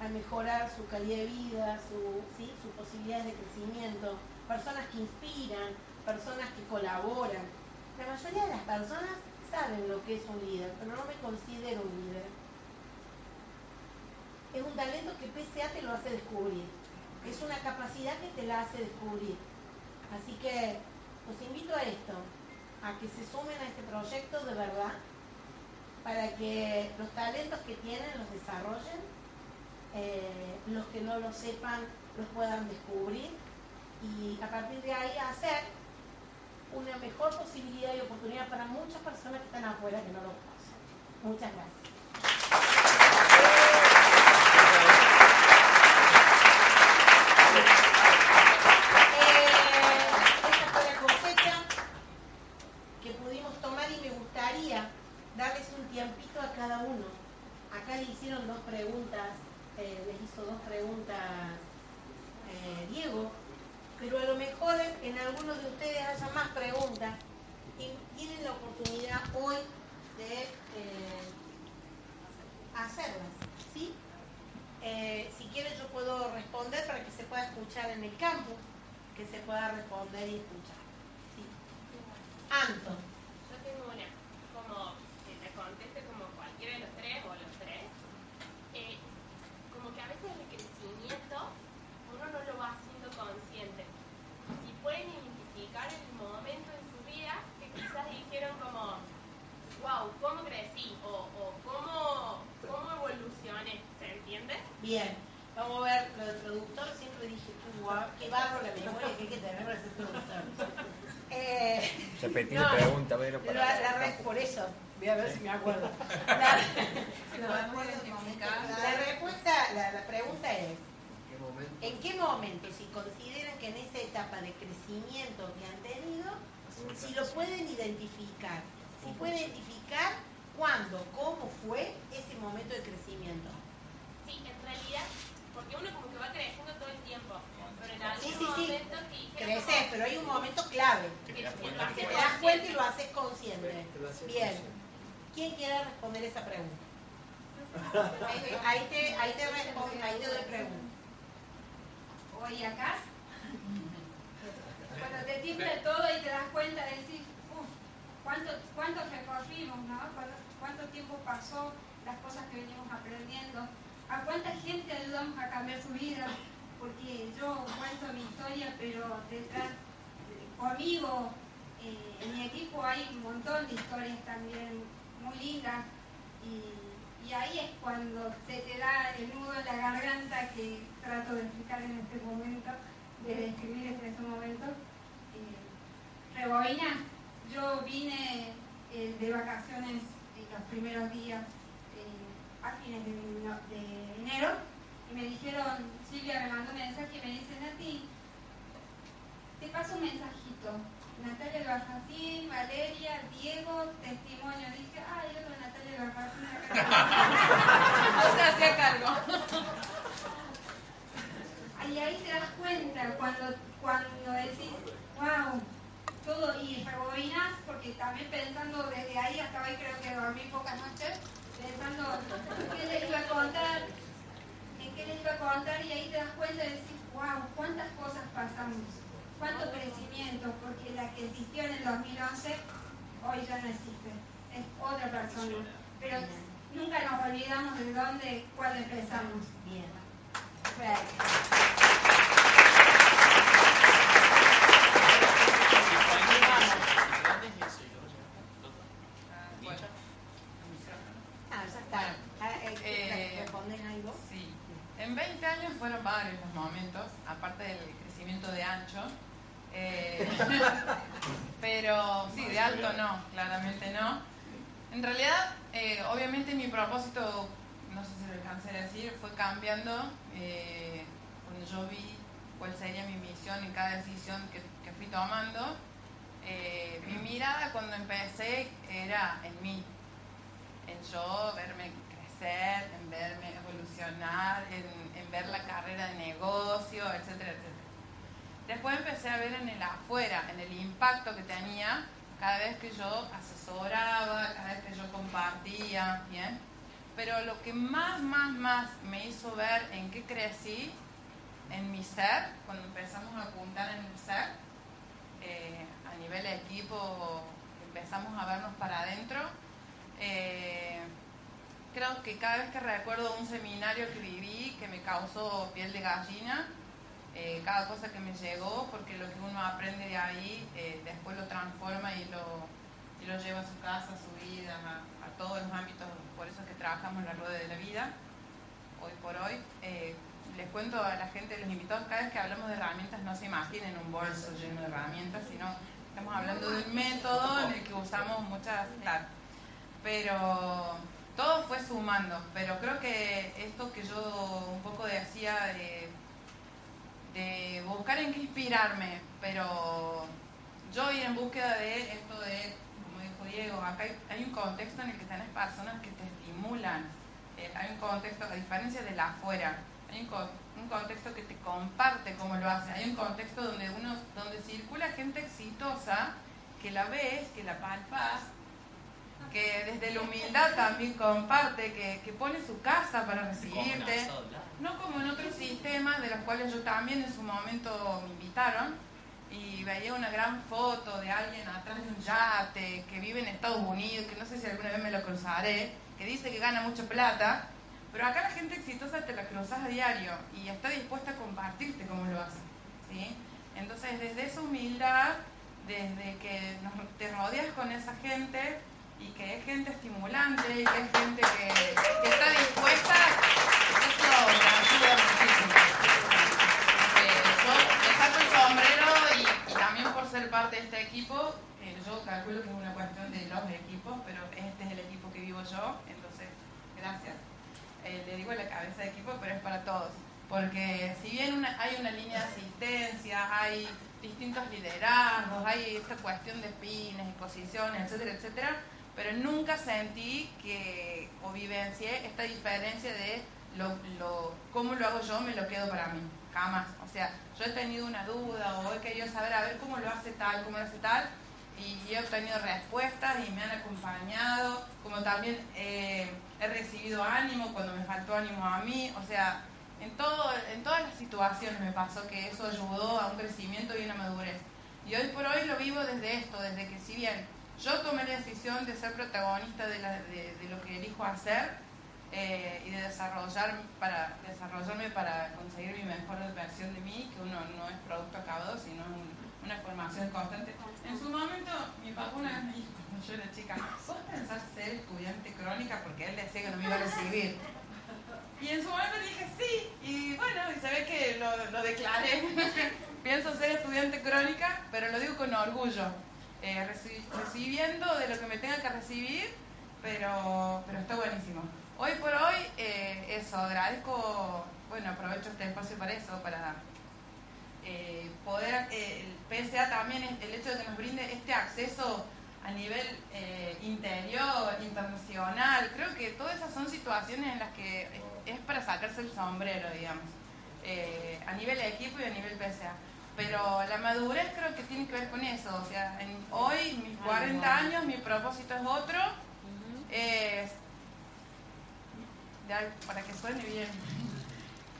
a mejorar su calidad de vida, su, sus posibilidades de crecimiento, personas que inspiran, personas que colaboran. La mayoría de las personas saben lo que es un líder, pero no me considero un líder. Es un talento que PCA te lo hace descubrir. Es una capacidad que te la hace descubrir. Así que os invito a esto, a que se sumen a este proyecto de verdad, para que los talentos que tienen los desarrollen eh, los que no lo sepan los puedan descubrir y a partir de ahí hacer una mejor posibilidad y oportunidad para muchas personas que están afuera que no lo conocen. Muchas gracias. Hicieron dos preguntas eh, les hizo dos preguntas eh, Diego, pero a lo mejor en algunos de ustedes haya más preguntas y tienen la oportunidad hoy de eh, hacerlas, ¿sí? si quieren yo puedo responder para que se pueda escuchar en el campo, que se pueda responder y escuchar. ¿sí? Anton. Yo tengo una, como que te conteste como cualquiera de los tres o los tres. como que a veces el crecimiento uno no lo va haciendo consciente. Si pueden identificar el momento en su vida que quizás dijeron como, wow, ¿cómo crecí? O, o ¿cómo, ¿cómo evolucioné? ¿Se entiende? Bien. Vamos a ver, lo del productor siempre dije, wow, qué barro la memoria que hay que tener para ser productor. Eh, Repetir no, pregunta, pero para. La, la red, por eso, voy a ver si me acuerdo. La, la respuesta, la, la pregunta es, ¿en qué momento, si consideran que en esa etapa de crecimiento que han tenido, si lo pueden identificar? Si pueden identificar cuándo, cómo fue ese momento de crecimiento. Sí, en realidad, porque uno como que va creciendo todo el tiempo. Pero en algún Sí, sí, sí. momento que Creces, como- pero hay un momento clave. que te das cuenta y lo haces consciente. Bien. ¿Quién quiere responder esa pregunta? Ahí te, ahí te, ahí te respondo, ahí te doy pregunta. hoy acá. Cuando te tiembla todo y te das cuenta de decir, uff, ¿cuánto, cuánto recorrimos, ¿no? ¿Cuánto, cuánto tiempo pasó, las cosas que venimos aprendiendo, a cuánta gente ayudamos a cambiar su vida, porque yo cuento mi historia, pero detrás, conmigo, eh, en mi equipo hay un montón de historias también muy lindas. Y, ahí es cuando se te da el nudo en la garganta que trato de explicar en este momento, de describir en este momento. Eh, yo vine eh, de vacaciones los primeros días, a fines de, de enero y me dijeron, Silvia me mandó un mensaje y me dice, Nati, te paso un mensajito. Natalia Bajacín, Valeria, Diego, testimonio. Dije, ay, yo con Natalia Bajacín acá. o sea, hacía cargo. Y ahí te das cuenta cuando, cuando decís, wow, todo, y rebobinas, porque también pensando desde ahí hasta hoy creo que dormí pocas noches, pensando qué les iba a contar, en qué les iba a contar, y ahí te das cuenta y decís, wow, cuántas cosas pasamos, cuánto crecimiento, porque la que existió en el 2011 hoy ya no existe, es otra persona. Pero nunca nos olvidamos de dónde, cuándo empezamos. Bien. Ah, ya está. Ah, eh, Eh, ¿Responden algo? Sí. En 20 años fueron varios los momentos, aparte del crecimiento de ancho. Eh, pero sí, de alto no, claramente no. En realidad, eh, obviamente mi propósito, no sé si lo alcancé a decir, fue cambiando eh, cuando yo vi cuál sería mi misión en cada decisión que, que fui tomando. Mi mirada cuando empecé era en mí, en yo verme crecer, en verme evolucionar, en, ver la carrera de negocio, etcétera, etcétera. Después empecé a ver en el afuera, en el impacto que tenía cada vez que yo asesoraba, cada vez que yo compartía, ¿bien? Pero lo que más, más, más me hizo ver en qué crecí, en mi ser, cuando empezamos a apuntar en el ser, eh, a nivel equipo, empezamos a vernos para adentro, eh, creo que cada vez que recuerdo un seminario que viví que me causó piel de gallina, eh, cada cosa que me llegó, porque lo que uno aprende de ahí eh, después lo transforma y lo, y lo lleva a su casa, a su vida, a, a todos los ámbitos, por eso es que trabajamos en la rueda de la vida, hoy por hoy. Eh, les cuento a la gente, los invitados, cada vez que hablamos de herramientas no se imaginen un bolso lleno de herramientas, sino estamos hablando de un método en el que usamos muchas, pero todo fue sumando, pero creo que esto que yo un poco decía de, de buscar en qué inspirarme, pero yo ir en búsqueda de esto de, como dijo Diego, acá hay, un contexto en el que tenés personas que te estimulan, eh, hay un contexto, a diferencia del afuera, hay un, un contexto que te comparte cómo lo hace, hay un contexto donde uno, donde circula gente exitosa, que la ves, que la palpas, que desde la humildad también comparte, que, que pone su casa para recibirte, no como en otros sistemas de los cuales yo también en su momento me invitaron y veía una gran foto de alguien atrás de un yate que vive en Estados Unidos, que no sé si alguna vez me lo cruzaré, que dice que gana mucha plata, pero acá la gente exitosa te la cruzas a diario y está dispuesta a compartirte cómo lo hace. ¿sí? Entonces, desde esa humildad, desde que te rodeas con esa gente y que es gente estimulante y que es gente que, está dispuesta, eso me ayuda muchísimo. Eh, yo me saco el sombrero y, y también por ser parte de este equipo, eh, yo calculo que es una cuestión de los equipos, pero este es el equipo que vivo yo, entonces, gracias. Eh, le digo la cabeza de equipo, pero es para todos. Porque si bien una- hay una línea de asistencia, hay distintos liderazgos, hay esta cuestión de pines, exposiciones, etcétera, etcétera, pero nunca sentí que o vivencié esta diferencia de lo, lo, cómo lo hago yo, me lo quedo para mí, jamás. O sea, yo he tenido una duda o he querido saber a ver cómo lo hace tal, cómo lo hace tal, y he obtenido respuestas y me han acompañado, como también eh, he recibido ánimo cuando me faltó ánimo a mí, o sea, en, todo, en todas las situaciones me pasó que eso ayudó a un crecimiento y una madurez. Y hoy por hoy lo vivo desde esto, desde que si bien yo tomé la decisión de ser protagonista de, la- de- lo que elijo hacer eh, y de desarrollar para, desarrollarme para conseguir mi mejor versión de mí, que uno no es producto acabado, sino un- una formación constante. En su momento, mi papá una vez me dijo, cuando yo era chica, ¿vos pensás ser estudiante crónica? Porque él decía que no me iba a recibir. Y en su momento dije sí, y bueno, y se ve que lo, lo declaré. Pienso ser estudiante crónica, pero lo digo con orgullo. Eh, reci- recibiendo de lo que me tenga que recibir, pero, pero está buenísimo. Hoy por hoy, eh, eso, agradezco, bueno, aprovecho este espacio para eso, para eh, poder, eh, el PSA también, el hecho de que nos brinde este acceso a nivel interior, internacional, creo que todas esas son situaciones en las que es para sacarse el sombrero, digamos, a nivel equipo y a nivel PSA. Pero la madurez creo que tiene que ver con eso, o sea, en, hoy, mis 40 años, mi propósito es otro, es para que suene bien,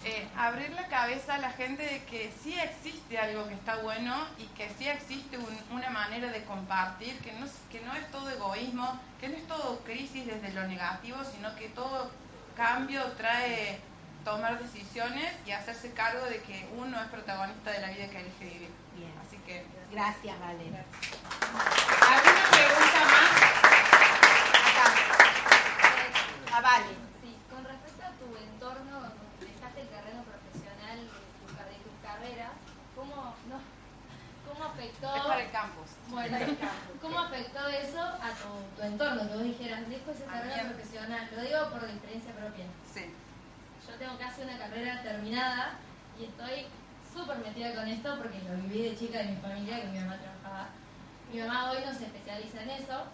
eh, abrir la cabeza a la gente de que sí existe algo que está bueno y que sí existe una manera de compartir, que no, que no es todo egoísmo, que no es todo crisis desde lo negativo, sino que todo cambio trae tomar decisiones y hacerse cargo de que uno es protagonista de la vida que elige vivir. Bien. Así que. Gracias, Vale. ¿Alguna pregunta más? Acá. A Vale. afectó... Es para el campus. Bueno, ¿Cómo afectó eso a tu, entorno? Que vos dijeras, dejo esa carrera profesional. Lo digo por experiencia propia. Sí. Yo tengo casi una carrera terminada y estoy súper metida con esto porque lo viví de chica de mi familia, que mi mamá trabajaba. Mi mamá hoy no se especializa en eso,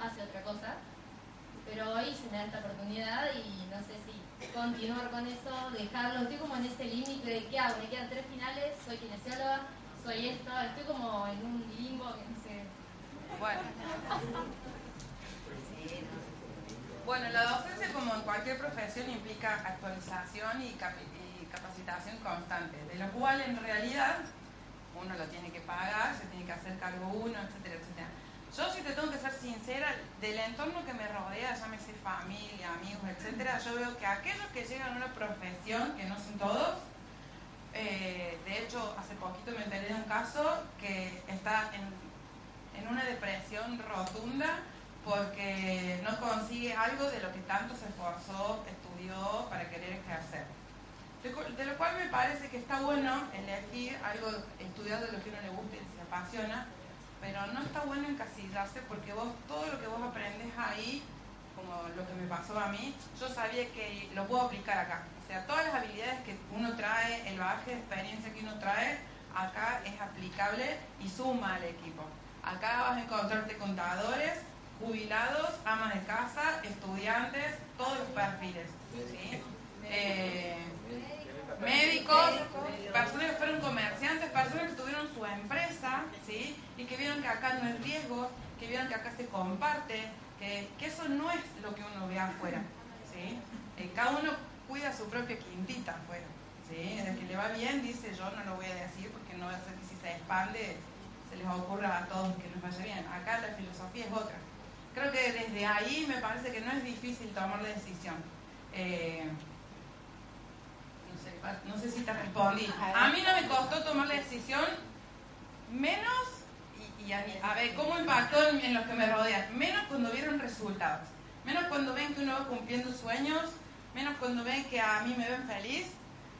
hace otra cosa, pero hoy se me da esta oportunidad y no sé si continuar con eso, dejarlo. Estoy como en ese límite de qué hago, me quedan tres finales, soy kinesióloga, soy esto, estoy como en un limbo que no sé. Bueno. Bueno, la docencia, como en cualquier profesión, implica actualización y, capacitación constante, de lo cual en realidad uno lo tiene que pagar, se tiene que hacer cargo uno, etcétera, etcétera. Yo, si te tengo que ser sincera, del entorno que me rodea, llámese familia, amigos, etcétera, yo veo que aquellos que llegan a una profesión, que no son todos, eh, de hecho, hace poquito me enteré de un caso que está en, una depresión rotunda porque no consigue algo de lo que tanto se esforzó, estudió para querer ejercer. De, lo cual me parece que está bueno elegir algo, estudiar de lo que uno le guste y se apasiona, pero no está bueno encasillarse porque vos todo lo que vos aprendes ahí, como lo que me pasó a mí, yo sabía que lo puedo aplicar acá todas las habilidades que uno trae, el bagaje de experiencia que uno trae, acá es aplicable y suma al equipo. Acá vas a encontrarte contadores, jubilados, amas de casa, estudiantes, todos los perfiles. Eh, médicos, personas que fueron comerciantes, personas que tuvieron su empresa ¿sí? y que vieron que acá no hay riesgo, que vieron que acá se comparte, que, eso no es lo que uno ve afuera. ¿sí? Eh, cada uno cuida su propia quintita afuera. ¿sí? El que le va bien dice yo no lo voy a decir porque no va a ser que si se expande se les ocurra a todos que nos vaya bien. Acá la filosofía es otra. Creo que desde ahí me parece que no es difícil tomar la decisión. Eh, no, sé, si te respondí. A mí no me costó tomar la decisión menos, y, a, ver, ¿cómo impactó en, en los que me rodean? Menos cuando vieron resultados. Menos cuando ven que uno va cumpliendo sueños menos cuando ven que a mí me ven feliz.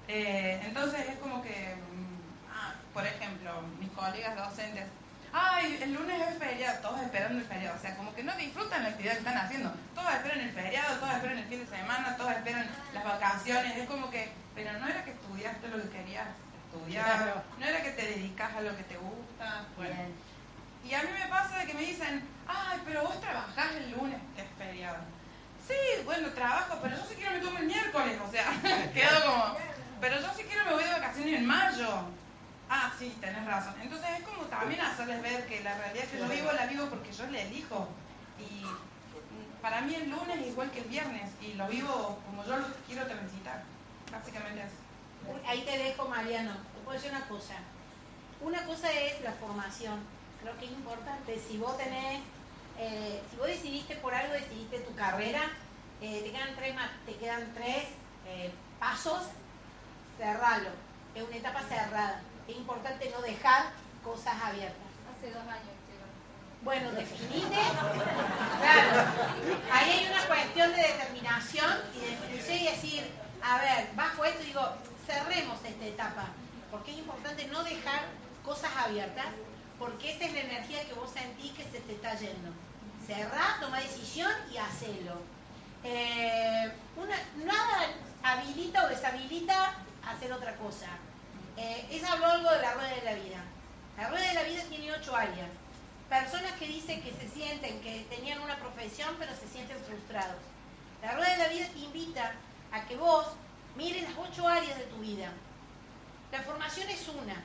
Eh, entonces es como que, mm, ah, por ejemplo, mis colegas docentes, ay, el lunes es feriado, todos esperando el feriado, o sea, como que no disfrutan la actividad que están haciendo, todos esperan el feriado, todos esperan el fin de semana, todos esperan las vacaciones, es como que, pero no era que estudiaste lo que querías estudiar, no era que te dedicas a lo que te gusta, bueno. Y a mí me pasa de que me dicen, ay, pero vos trabajás el lunes, que es feriado. Sí, bueno, trabajo, pero yo sí quiero me tomo el miércoles, o sea, quedo como, pero yo sí quiero me voy de vacaciones en mayo. Ah, sí, tenés razón. Entonces es como también hacerles ver que la realidad que yo vivo la vivo porque yo le elijo. Y para mí el lunes es igual que el viernes y lo vivo como yo lo quiero transitar. Básicamente es. Ahí te dejo, Mariano. Te puedo decir una cosa. Una cosa es la formación. Creo que es importante. Si vos tenés eh, si vos decidiste por algo, decidiste tu carrera, eh, te quedan tres, te quedan tres eh, pasos, cerralo. Es una etapa cerrada. Es importante no dejar cosas abiertas. Hace dos años. Bueno, definite. Claro. Ahí hay una cuestión de determinación y de definición y decir, a ver, bajo esto digo, cerremos esta etapa. Porque es importante no dejar cosas abiertas, porque esa es la energía que vos sentís que se te está yendo. Cerrá, toma decisión y hacelo. Eh, una- nada habilita o deshabilita hacer otra cosa. Eh, ella habló algo de la rueda de la vida. La rueda de la vida tiene ocho áreas. Personas que dicen que se sienten, que tenían una profesión, pero se sienten frustrados. La rueda de la vida te invita a que vos mires las ocho áreas de tu vida. La formación es una,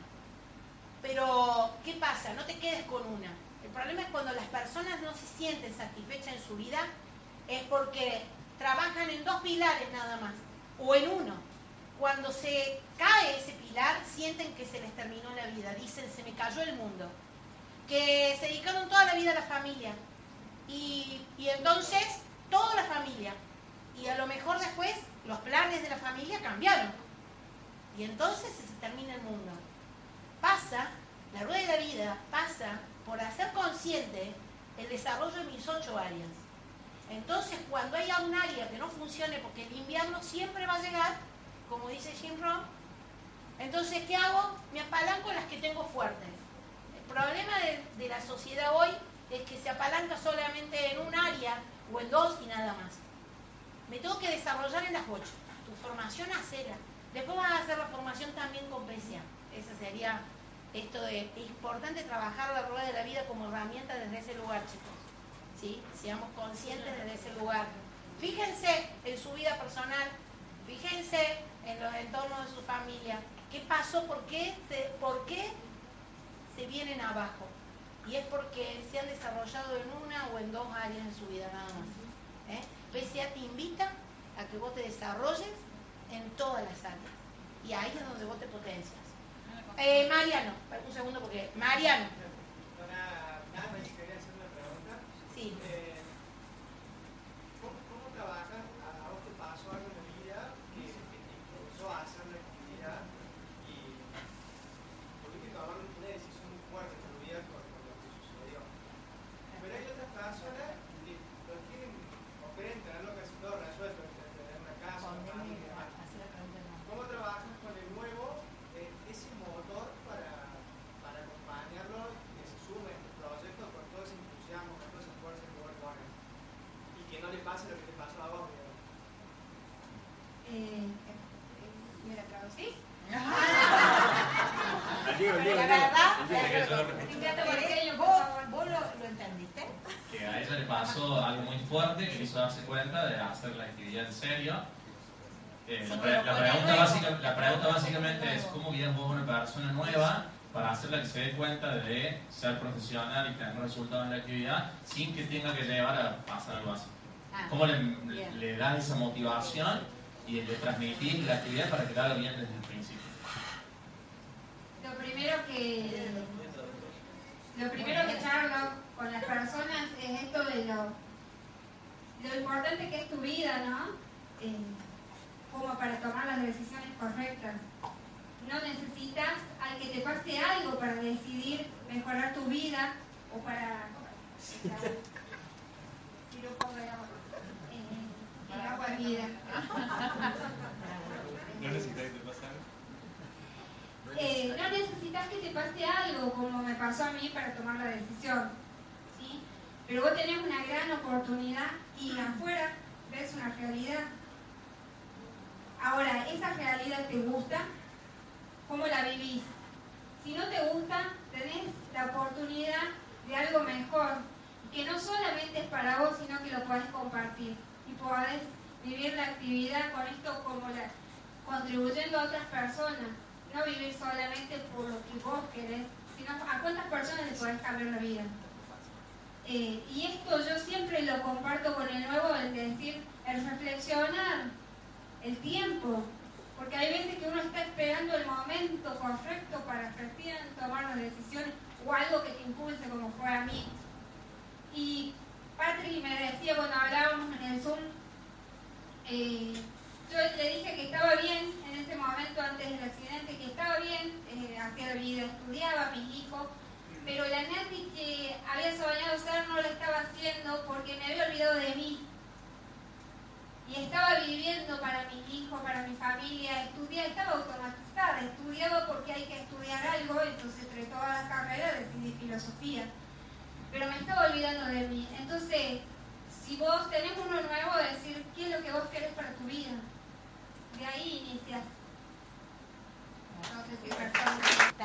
pero ¿qué pasa? No te quedes con una. El problema es cuando las personas no se sienten satisfechas en su vida, es porque trabajan en dos pilares nada más, o en uno. Cuando se cae ese pilar, sienten que se les terminó la vida, dicen, se me cayó el mundo. Que se dedicaron toda la vida a la familia. Y, y entonces, toda la familia. Y a lo mejor después los planes de la familia cambiaron. Y entonces se termina el mundo. Pasa, la rueda de la vida pasa por hacer consciente el desarrollo de mis ocho áreas. Entonces, cuando haya un área que no funcione, porque el invierno siempre va a llegar, como dice Jim Rohn, entonces, ¿qué hago? Me apalanco las que tengo fuertes. El problema de, la sociedad hoy es que se apalanca solamente en un área o en dos y nada más. Me tengo que desarrollar en las ocho. Tu formación, hacela. Después vas a hacer la formación también con PCA. Esa sería esto de, importante trabajar la rueda de la vida como herramienta desde ese lugar, chicos. ¿Sí? Seamos conscientes desde ese lugar. Fíjense en su vida personal, fíjense en los entornos de su familia. ¿Qué pasó? ¿Por qué se, por qué se vienen abajo? Y es porque se han desarrollado en una o en dos áreas en su vida nada más. ¿eh? PCA te invita a que vos te desarrolles en todas las áreas. Y ahí es donde vos te potencias. Eh, Mariano, un segundo porque. Mariano, Para Nancy, quería hacer una pregunta. sí. Eh, ¿cómo, cómo trabajas? ¿A a vos te pasó algo en la vida que, que te impulsó a hacer la actividad y tuviste que tomar una decisión muy fuerte en tu vida con, con lo que sucedió? Pero hay otras personas que lo tienen o creen tenerlo casi todo resuelto, tener una casa, una familia y demás. Hacer la pregunta de nuevo. ¿Cómo trabajas con el nuevo, eh, ese motor para, para acompañarlo, que se sume en tu proyecto con todo ese entusiasmo, con todo ese esfuerzo que vos le pones? Y que no le pase lo que te pasó a vos, digamos. Eh, eh, ¿Me la traducís? Al Diego, al Diego, La al Diego, verdad, al Diego. Sí, que yo lo- Un gato pequeño, por ¿Vos, favor. vos lo, lo entendiste? que a ella le pasó algo muy fuerte que le hizo darse cuenta de hacer la Eh, la, pre- la pregunta básica- la pregunta básicamente es cómo guías vos a una persona nueva para hacerla que se dé cuenta de ser profesional y tener resultados en la actividad sin que tenga que llevar a pasar algo así. Ah, ¿Cómo le das esa motivación y le transmitís la actividad para que la haga bien desde el principio? Lo primero que lo primero que charlo con las personas es esto de lo, lo importante que es tu vida, ¿no? Eh, como para tomar las decisiones correctas. No necesitas al que te pase algo para decidir mejorar tu vida o para... Tiro un poco de agua. Eh, el agua es vida. No necesitas que te pase Eh, no necesitas que te pase algo como me pasó a mí para tomar la decisión, ¿sí? Pero vos tenés una gran oportunidad y afuera ves una realidad. Ahora, ¿esa realidad te gusta? ¿Cómo la vivís? Si no te gusta, tenés la oportunidad de algo mejor, que no solamente es para vos, sino que lo podés compartir y podés vivir la actividad con esto como la, contribuyendo a otras personas, no vivir solamente por lo que vos querés, sino a cuántas personas le podés cambiar la vida. Eh, y esto yo siempre lo comparto con el nuevo, el decir, el reflexionar, el tiempo, porque hay veces que uno está esperando el momento correcto para recién tomar las decisiones o algo que te impulse como fue a mí. Y Patrick me decía cuando hablábamos en el Zoom, eh, yo le dije que estaba bien en ese momento antes del accidente, que estaba bien, eh, hacía vida, estudiaba, mis hijos, pero la Nati que había soñado ser no lo estaba haciendo porque me había olvidado de mí. Y estaba viviendo para mis hijos, para mi familia, estudiaba, estaba automatizada, estudiaba porque hay que estudiar algo, entonces entre todas las carreras decidí filosofía. Pero me estaba olvidando de mí. Entonces, Si vos tenés uno nuevo, decir qué es lo que vos querés para tu vida. De ahí inicias. No sé si.